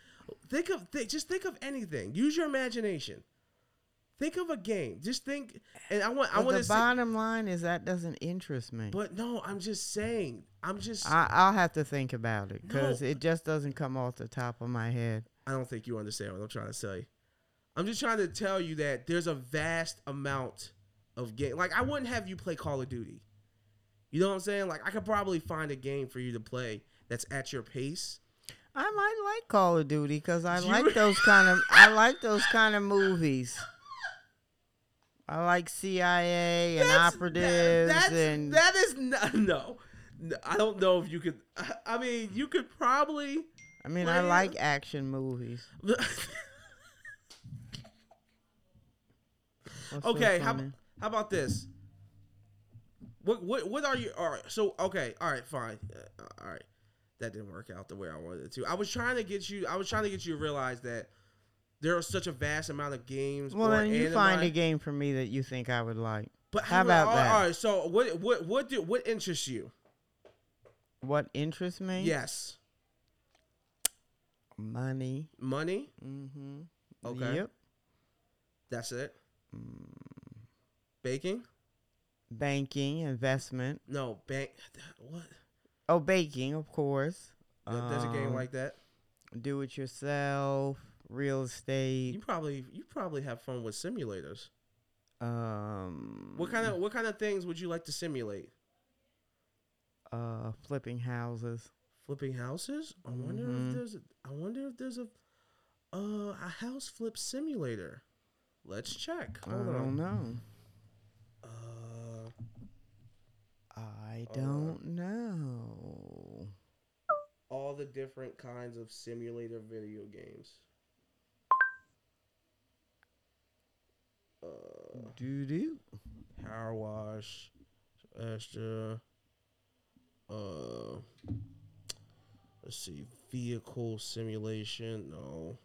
think of think, just think of anything. Use your imagination. Think of a game. Just think, and I want I want the to. bottom line is that doesn't interest me. But no, I'm just saying. I'm just. I, I'll have to think about it because No. it just doesn't come off the top of my head. I don't think you understand what I'm trying to say. I'm just trying to tell you that there's a vast amount of game. Like I wouldn't have you play Call of Duty. You know what I'm saying? Like I could probably find a game for you to play that's at your pace. I might like Call of Duty because I You- like those kind of I like those kind of movies. I like CIA and That's- operatives that- and that is not, no. No, I don't know if you could. I mean, you could probably. I mean I like action movies. What's okay, how, how about this? What what what are you? All right. So okay. All right. Fine. Uh, all right. That didn't work out the way I wanted it to. I was trying to get you. I was trying to get you to realize that there are such a vast amount of games. Well, then you find a game for me that you think I would like. But how about all- that? All right. So what what what do what interests you? What interests me? Yes. Money. Money. Mm-hmm. Okay. Yep. That's it. Baking. Banking, investment. No bank. What? Oh, baking, of course. There- There's a game Um, like that. do it yourself, real estate. You probably you probably have fun with simulators. Um, What kind of what kind of things would you like to simulate? uh flipping houses? Flipping houses? I wonder Mhm. if there's a, I wonder if there's a uh, a house flip simulator. Let's check. I Hold don't know. Uh, I don't know. all the different kinds of simulator video games. Uh, Doo doo. Power Wash, Astra. Uh, let's see, vehicle simulation. No.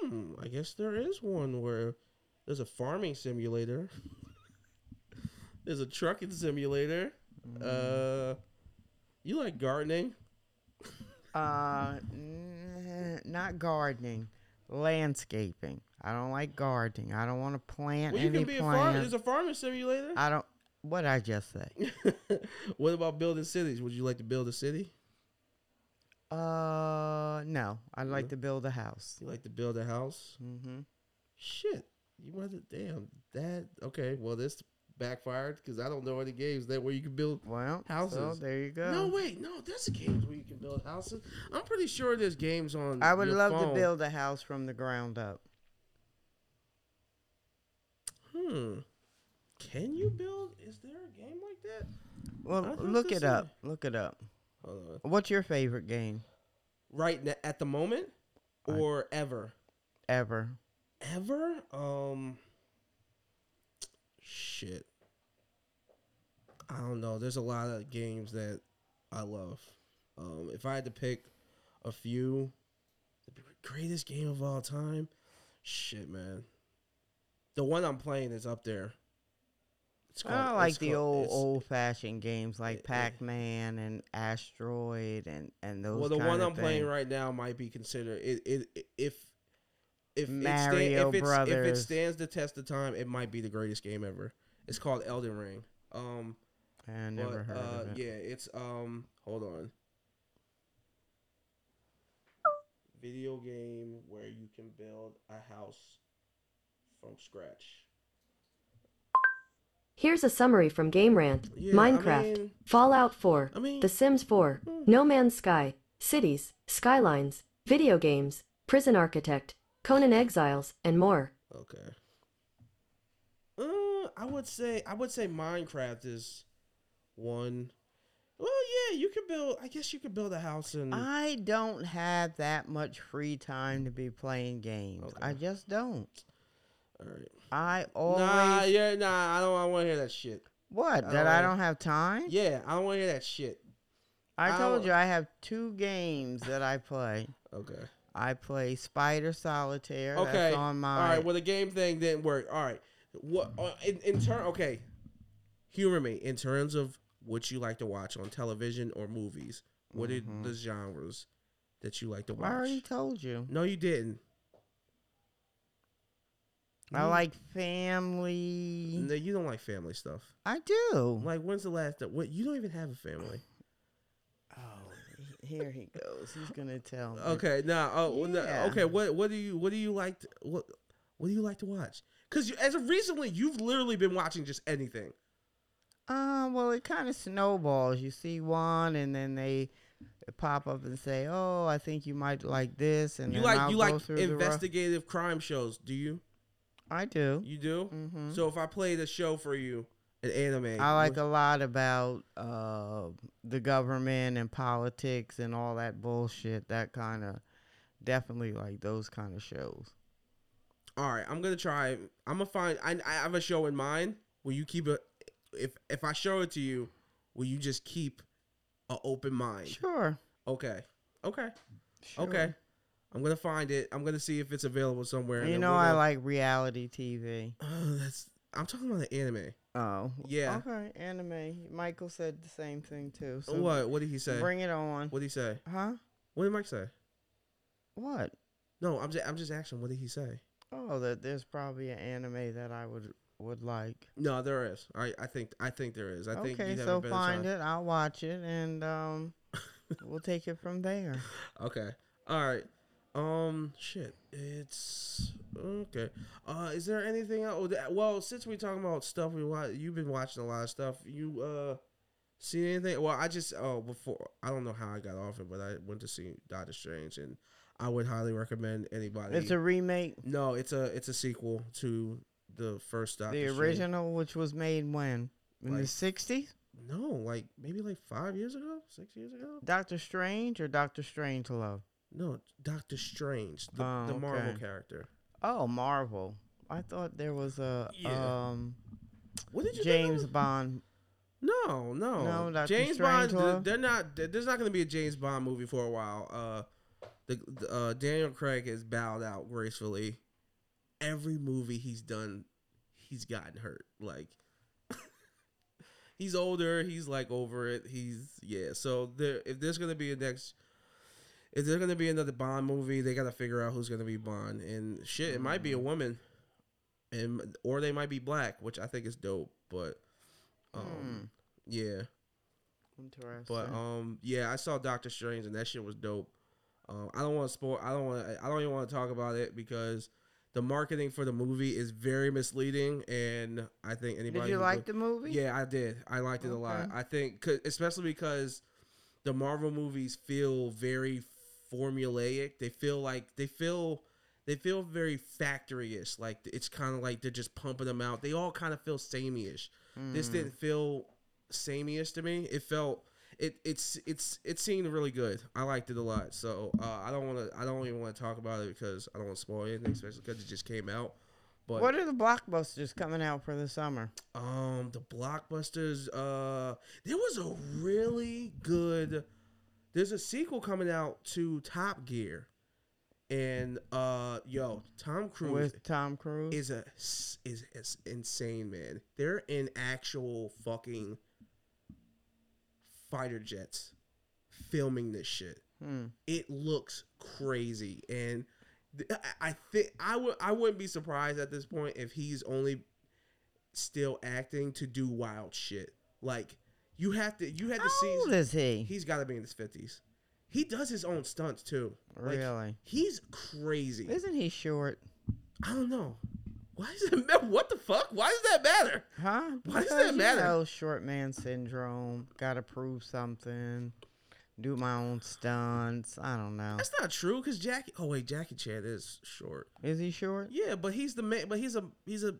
Hmm. I guess there is one where there's a farming simulator. there's a trucking simulator. Uh, you like gardening? Uh, n- not gardening, landscaping. I don't like gardening. I don't want to plant Well, you any can be a farmer. There's a farming simulator. I don't. What I just say? what about building cities? Would you like to build a city? Uh, no. I'd like to build a house. You like to build a house? Mm-hmm. Shit, you want to damn that? Okay, well this backfired because I don't know any games that where you can build. Well, So Houses. there you go. No, wait, no, there's games where you can build houses. I'm pretty sure there's games on. I would love phone. to build a house from the ground up. Hmm. Can you build? Is there a game like that? Well, look it up. Look it up. Hold on. What's your favorite game Right na- at the moment, or ever? ever? Ever? Um. Shit. I don't know. There's a lot of games that I love. Um, if I had to pick a few, the greatest game of all time, shit, man. The one I'm playing is up there. It's I like the called- old old fashioned games like Pac Man and Asteroid and and those. Well, the one I'm playing right now might be considered it. it, it if if Mario it sta- if, it's, if it stands the test of time, it might be the greatest game ever. It's called Elden Ring. Um, I never but, heard uh, of it. Yeah, it's um. Hold on. Video game where you can build a house from scratch. Here's a summary from Game Rant Yeah, I Minecraft, mean- Fallout 4, I mean- The Sims 4, No Man's Sky, Cities, Skylines, Video Games, Prison Architect, Conan Exiles, and more. Okay. Uh, I would say I would say Minecraft is one. Well, yeah, you could build. I guess you could build a house in. I don't have that much free time to be playing games. I just don't. All right. I always Nah, yeah, nah. I don't. I want to hear that shit. what I that I don't- have time. Yeah, I don't want to hear that shit. I I told you I have two games that I play. Okay. I play Spider Solitaire. Okay. That's on my. All right. Well, the game thing didn't work. All right. What uh, in in turn? Okay. Humor me in terms of what you like to watch on television or movies. What are the genres that you like to Mm-hmm. I already told you. No, you didn't. I like family. No, you don't like family stuff. I do. Like, when's the last? That, what? You don't even have a family. Oh, here he goes. He's gonna tell me. Okay, now, oh, well, no, Yeah. okay. What? What do you? What do you like? To, what? What do you like to watch? Because as of recently, you've literally been watching just anything. Uh, well, it kind of snowballs. You see one, and then they pop up and say, "Oh, I think you might like this," and You like I'll you like through the rough- investigative crime shows. Do you? I do. You do. hmm So if I played a show for you, an anime, I like a lot about uh the government and politics and all that bullshit. That kind of definitely like those kind of shows. All right, I'm gonna try. I'm gonna find. I, I have a show in mind will you keep a if if I show it to you, will you just keep an open mind? Sure. Okay. Okay. sure. Okay. I'm gonna find it. I'm gonna see if it's available somewhere. You know I gonna- like reality TV. Oh, that's. I'm talking about the anime. Oh. Yeah. Okay, anime. Michael said the same thing too. So what? What did he say? Bring it on. What did he say? Huh? What did Mike say? What? No, I'm just. I'm just asking. What did he say? Oh, that there's probably an anime that I would would like. No, there is. I. I think. I think there is. I think. okay, you'd have so find chance. it. I'll watch it, and um, we'll take it from there. Okay. All right. Um. Shit. It's okay. Uh. Is there anything else? oh, Well, since we're talking about stuff we watch, you've been watching a lot of stuff. You uh. See anything? Well, I just oh before I don't know how I got off it, but I went to see Doctor Strange, and I would highly recommend anybody. It's a remake. no, it's a it's a sequel to the first Doctor. the Strange. original, which was made when in the Like- '60s. No, like maybe like five years ago, six years ago. Doctor Strange or Doctor Strangelove? No, Doctor Strange, the, Oh, the Marvel okay. character. Oh, Marvel. I thought there was a Yeah. um What did you James? Bond. No, no, No, Dr. James Bond. Strangelove? They're not. There's not going to be a James Bond movie for a while. Uh, the, the uh, Daniel Craig has bowed out gracefully. Every movie he's done, he's gotten hurt. Like he's older. He's like over it. He's yeah. So there, if there's going to be a next. If there's gonna be another Bond movie, they gotta figure out who's gonna be Bond. And shit, it might be a woman, and or they might be black, which I think is dope. But um, yeah. Interesting. But um, yeah, I saw Doctor Strange and that shit was dope. Um, I don't want to spoil. I don't want. I don't even want to talk about it because the marketing for the movie is very misleading, and I think anybody. Did you like go- the movie? Yeah, I did. I liked it a lot. Okay. I think, 'cause- especially because the Marvel movies feel very formulaic. They feel like they feel they feel very factory-ish. Like it's kind of like they're just pumping them out. They all kind of feel samey-ish. This didn't feel samey-ish to me. It felt it it's it's it seemed really good. I liked it a lot. So uh, I don't want to I don't even want to talk about it because I don't want to spoil anything, especially because it just came out. But What are the blockbusters coming out for the summer? um, the blockbusters. Uh, there was a really good. There's a sequel coming out to Top Gear, and uh, yo, Tom Cruise With Tom Cruise? is a is, is insane, man. They're in actual fucking fighter jets filming this shit. Hmm. It looks crazy, and th- I- I think I would I wouldn't be surprised at this point if he's only still acting to do wild shit. Like you have to you had to see. How old is he? he's got to be in his fifties. He does his own stunts too. Like, Really? he's crazy. Isn't he short? I don't know. Why does it matter? What the fuck? Why does that matter? Huh? Why does Because, that you matter? know, short man syndrome. Got to prove something. Do my own stunts. I don't know. That's not true. Cause Jackie. Oh wait, Jackie Chan is short. Is he short? Yeah, but he's the man. But he's a he's a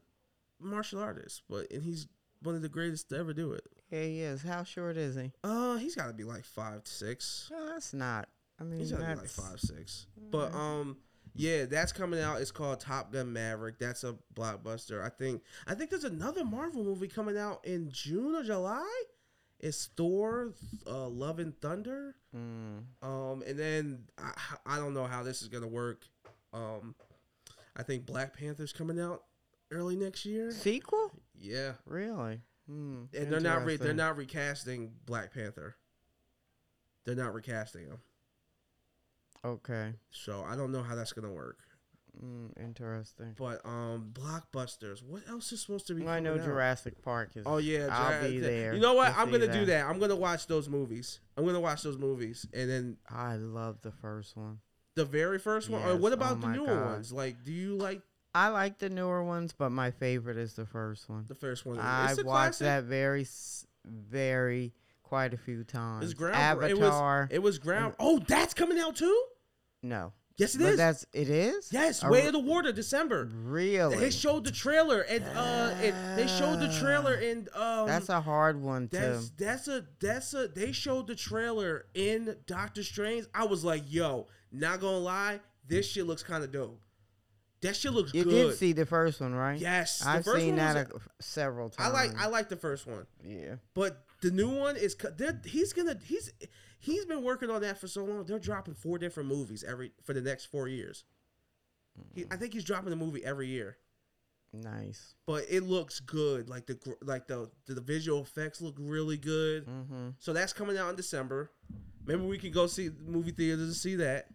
martial artist. But and he's one of the greatest to ever do it. Yeah, he is. How short is he? Uh, he's got to be like five six. No, that's not. I mean, He's got to be like five six. But um, yeah, that's coming out. It's called Top Gun Maverick. That's a blockbuster. I think. I think there's another Marvel movie coming out in June or July. It's Thor, uh, Love and Thunder. Mm. Um, and then I, I don't know how this is gonna work. Um, I think Black Panther's coming out early next year. sequel. Yeah, Really? Hmm. and they're not re- they're interesting. not recasting Black Panther. They're not recasting him, Okay. so I don't know how that's gonna work. Mm, interesting. But um, blockbusters. What else is supposed to be? I know coming out? Jurassic Park is. Oh yeah, I'll Jura- be there. You know what? to I'm see gonna do that. I'm gonna watch those movies. I'm gonna watch those movies, and then I love the first one. the very first one. Or Yes, what oh about the my newer God. ones? Like, do you like I like the newer ones, but my favorite is the first one. the first one? I watched classic. that very, very quite a few times. It's ground. Avatar. It was, it was ground. Oh, that's coming out too. no. Yes, it but is. that's it is. Yes, Way of the Water, December. Really? They showed the trailer, and uh, it, they showed the trailer, and um, That's a hard one to. That's that's a that's a they showed the trailer in Doctor Strange. I was like, yo, not gonna lie, this shit looks kind of dope. That shit looks You good. You did see the first one, right? Yes, I've seen that a- several I times. like I like the first one, Yeah. but the new one is he's gonna he's he's been working on that for so long. They're dropping four different movies every for the next four years. He, I think he's dropping a movie every year, Nice. but it looks good. Like the like the the visual effects look really good. Mm-hmm. So that's coming out in December. Maybe we can go see movie theaters and see that.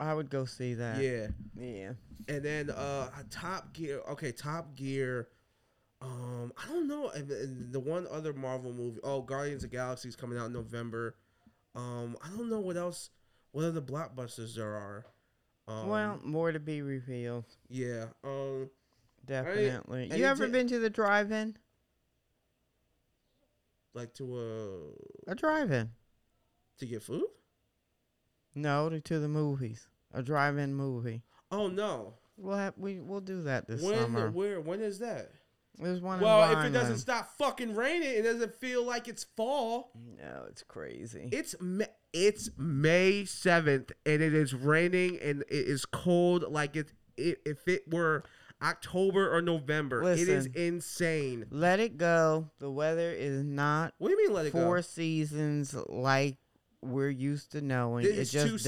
I would go see that. Yeah. Yeah. And then uh Top Gear. Okay, Top Gear. Um, I don't know. And, and the one other Marvel movie. Oh, Guardians of the Galaxy is coming out in November. Um, I don't know what else. What other blockbusters there are. Um, well, more to be revealed. yeah. Um, Definitely. and you ever did- been to the drive-in? like to uh A drive-in? to get food. No, to, to the movies. A drive-in movie. Oh no. We'll have we we'll do that this when? summer. Where? When is that? There's one. Well, if it doesn't stop fucking raining, it doesn't feel like it's fall. No, it's crazy. It's it's May seventh, and it is raining, and it is cold. Like it, it if it were October or November, it is insane. Let it go. The weather is not What do you mean? Let it four go? seasons like we're used to knowing. It- It, It's just two does.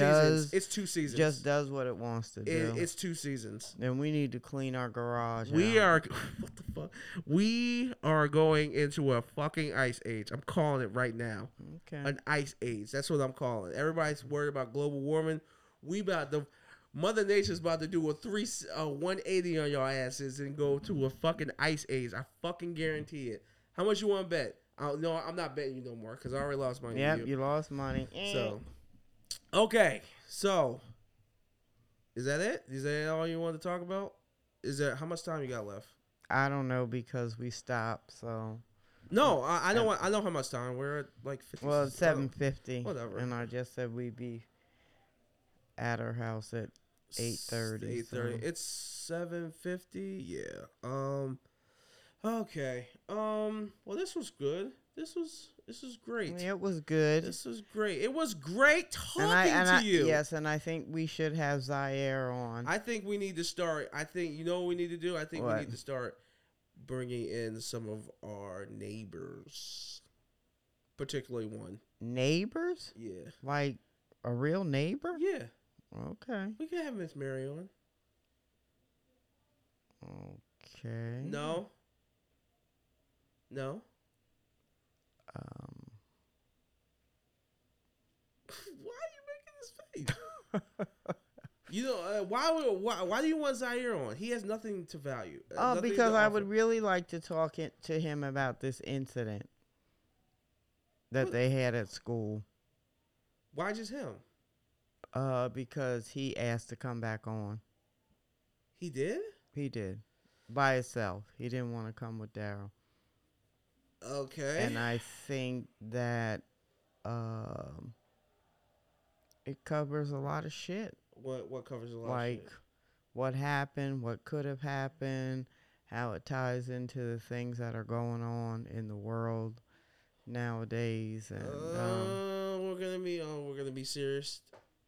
seasons. It's two seasons. just does what it wants to It- do. it's two seasons. and we need to clean our garage. We out. are what the fuck? We are going into a fucking ice age. I'm calling it right now. okay. An ice age. That's what I'm calling. it. Everybody's worried about global warming. We about the Mother Nature's about to do a three uh, 180 on your asses and go to a fucking ice age. I fucking guarantee it. How much you want to bet? I, no, I'm not betting you no more because I already lost money. Yep, with you lost money. Eh. So, okay. So, is that it? Is that all you want to talk about? Is that how much time you got left? I don't know because we stopped. So No, I, I know. I know how much time. We're at like 50. well, it's oh, seven fifty. whatever. And I just said we'd be at our house at 8:30, Eight thirty. so- It's seven fifty. Yeah. Um. Okay. Um. Well, this was good. This was. This was great. it was good. This was great. It was great talking and I, and to I, you. Yes, and I think we should have Zaire on. I think we need to start. I think you know what we need to do. I think we need to start bringing in some of our neighbors, particularly one. Neighbors? Yeah. Like a real neighbor? Yeah. Okay. We could have Miss Mary on. Okay. No. No. Um, Why are you making this face? you know uh, why, would- why? Why do you want Zaire on? He has nothing to value. uh, oh, because I would really like to talk to him about this incident that What? they had at school. Why just him? Uh, because he asked to come back on. He did. He did. By himself. He didn't want to come with Daryl. Okay. And I think that um it covers a lot of shit. what what covers a lot? like of shit? Like what happened, what could have happened, how it ties into the things that are going on in the world nowadays and um, Uh, we're gonna be. Oh, we're gonna be serious.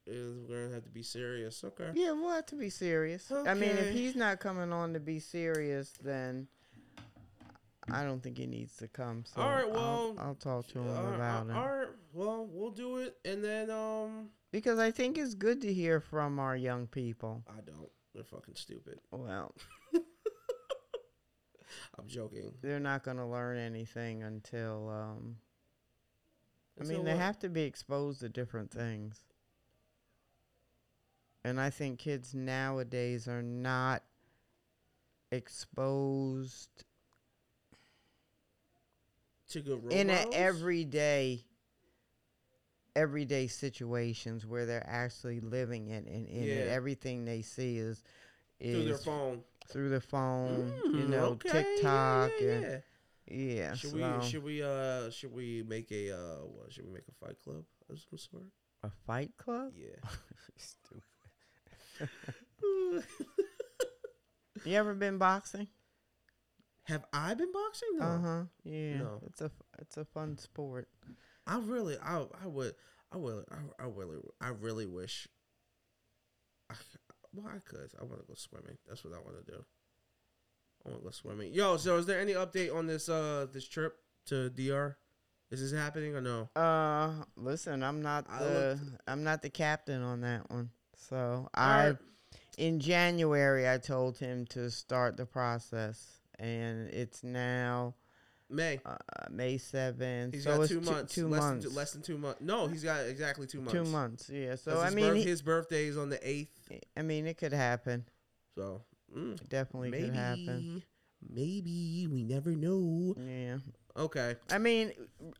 Uh, We're gonna have to be serious. Okay. yeah, we'll have to be serious. I mean, if he's not coming on to be serious, then I don't think he needs to come. So All right, I'll- well, I'll, talk to him right, about it all right. Well, we'll do it, and then um, because I think it's good to hear from our young people. I don't. They're fucking stupid. Well, I'm joking. they're not going to learn anything until um, I Until mean, they what? have to be exposed to different things. And I think kids nowadays are not exposed to good role in a models? everyday everyday situations where they're actually living it and in it. Everything they see is is through their phone. through the phone, you Mm, know, okay, yeah, TikTok yeah, and yeah. yeah. Should so we should we uh should we make a uh what should we make a fight club of some sort? a fight club? Yeah. Stupid. You ever been boxing? Have I been boxing? No. Uh huh. Yeah. No. It's a it's a fun sport. I really I I would I would I, I really I really wish I, well, I could. I want to go swimming. That's what I want to do. I want to go swimming. Yo, so is there any update on this uh this trip to DR? Is this happening or no? Uh, listen, I'm not the I'm not the captain on that one. So I, right. in January, I told him to start the process, and it's now May. uh, May seventh. He's so got two two, months. Two less months. Than two, less than two months. No, he's got exactly two months. Two months. yeah. So I his, mean, birth- he- his birthday is on the eighth. I mean, it could happen. So mm, It definitely maybe, could happen. maybe we never know. Yeah. Okay. I mean,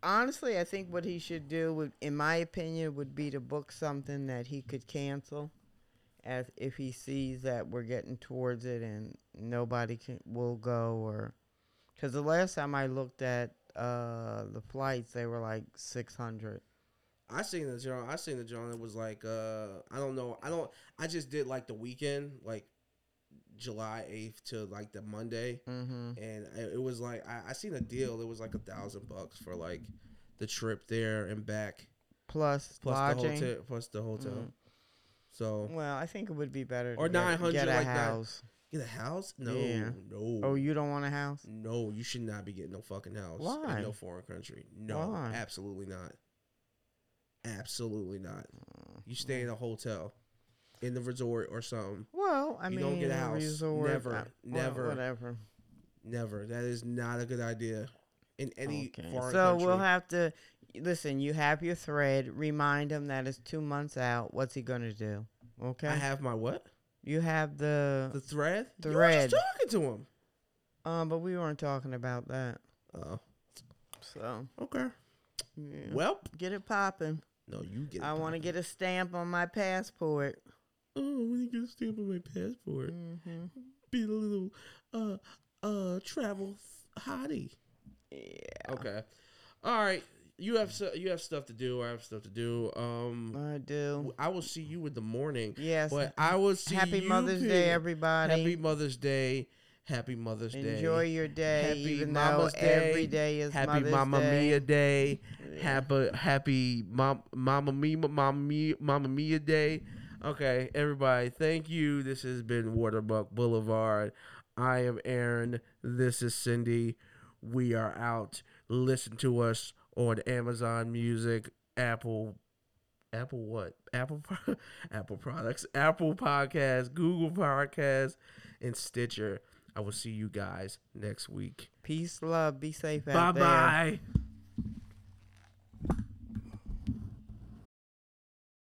honestly, I think what he should do, would, in my opinion, would be to book something that he could cancel, as if he sees that we're getting towards it and nobody can will go, or because the last time I looked at uh, the flights, they were like six hundred. I seen the John. I seen the John. It was like uh, I don't know. I don't. I just did like the weekend, like July eighth to like the Monday, Mm-hmm. and it was like I, I seen a deal. It was like a thousand bucks for like the trip there and back, Plus, plus lodging. the hotel, plus the hotel. Mm. So Well, I think it would be better Or to get- 900 get a like that. house. get a house? No, Yeah. no. Oh, you don't want a house? No, you should not be getting no fucking house Why? in no foreign country. No, Why? absolutely not. Absolutely not. Uh, You stay in a hotel, in the resort or something. Well, I You mean, don't get a house. resort, Never. uh, well, Never. whatever. Never. That is not a good idea in any Okay. foreign So country. So we'll have to listen. You have your thread. Remind him that it's two months out. What's he gonna do? Okay. I have my what? you have the. The thread. You were Thread. just talking to him. um, but we weren't talking about that. Oh, So okay. yeah. Well, get it popping. no, you get. I want to get a stamp on my passport. Oh, I want to get a stamp on my passport. hmm Be a little, uh, uh, travel hottie. Yeah. Okay. All right. You have su- you have stuff to do. I have stuff to do. Um, I do. I will see you in the morning. Yes. But I will see Happy Mother's Day, everybody. Happy Mother's Day. Happy Mother's Day. Enjoy your day, Happy even Mama's Day. every day is Happy Mother's Mama Day. Mia Day. Happy Happy Mom, Mama Mia Mama Mia Mama Mia Day. Okay, everybody, thank you. This has been Waterbuck Boulevard. I am Aaron. This is Cindy. We are out. Listen to us on Amazon Music, Apple Apple what? Apple Apple products, Apple Podcasts, Google Podcasts, and Stitcher. I will see you guys next week. Peace, love, be safe Bye bye.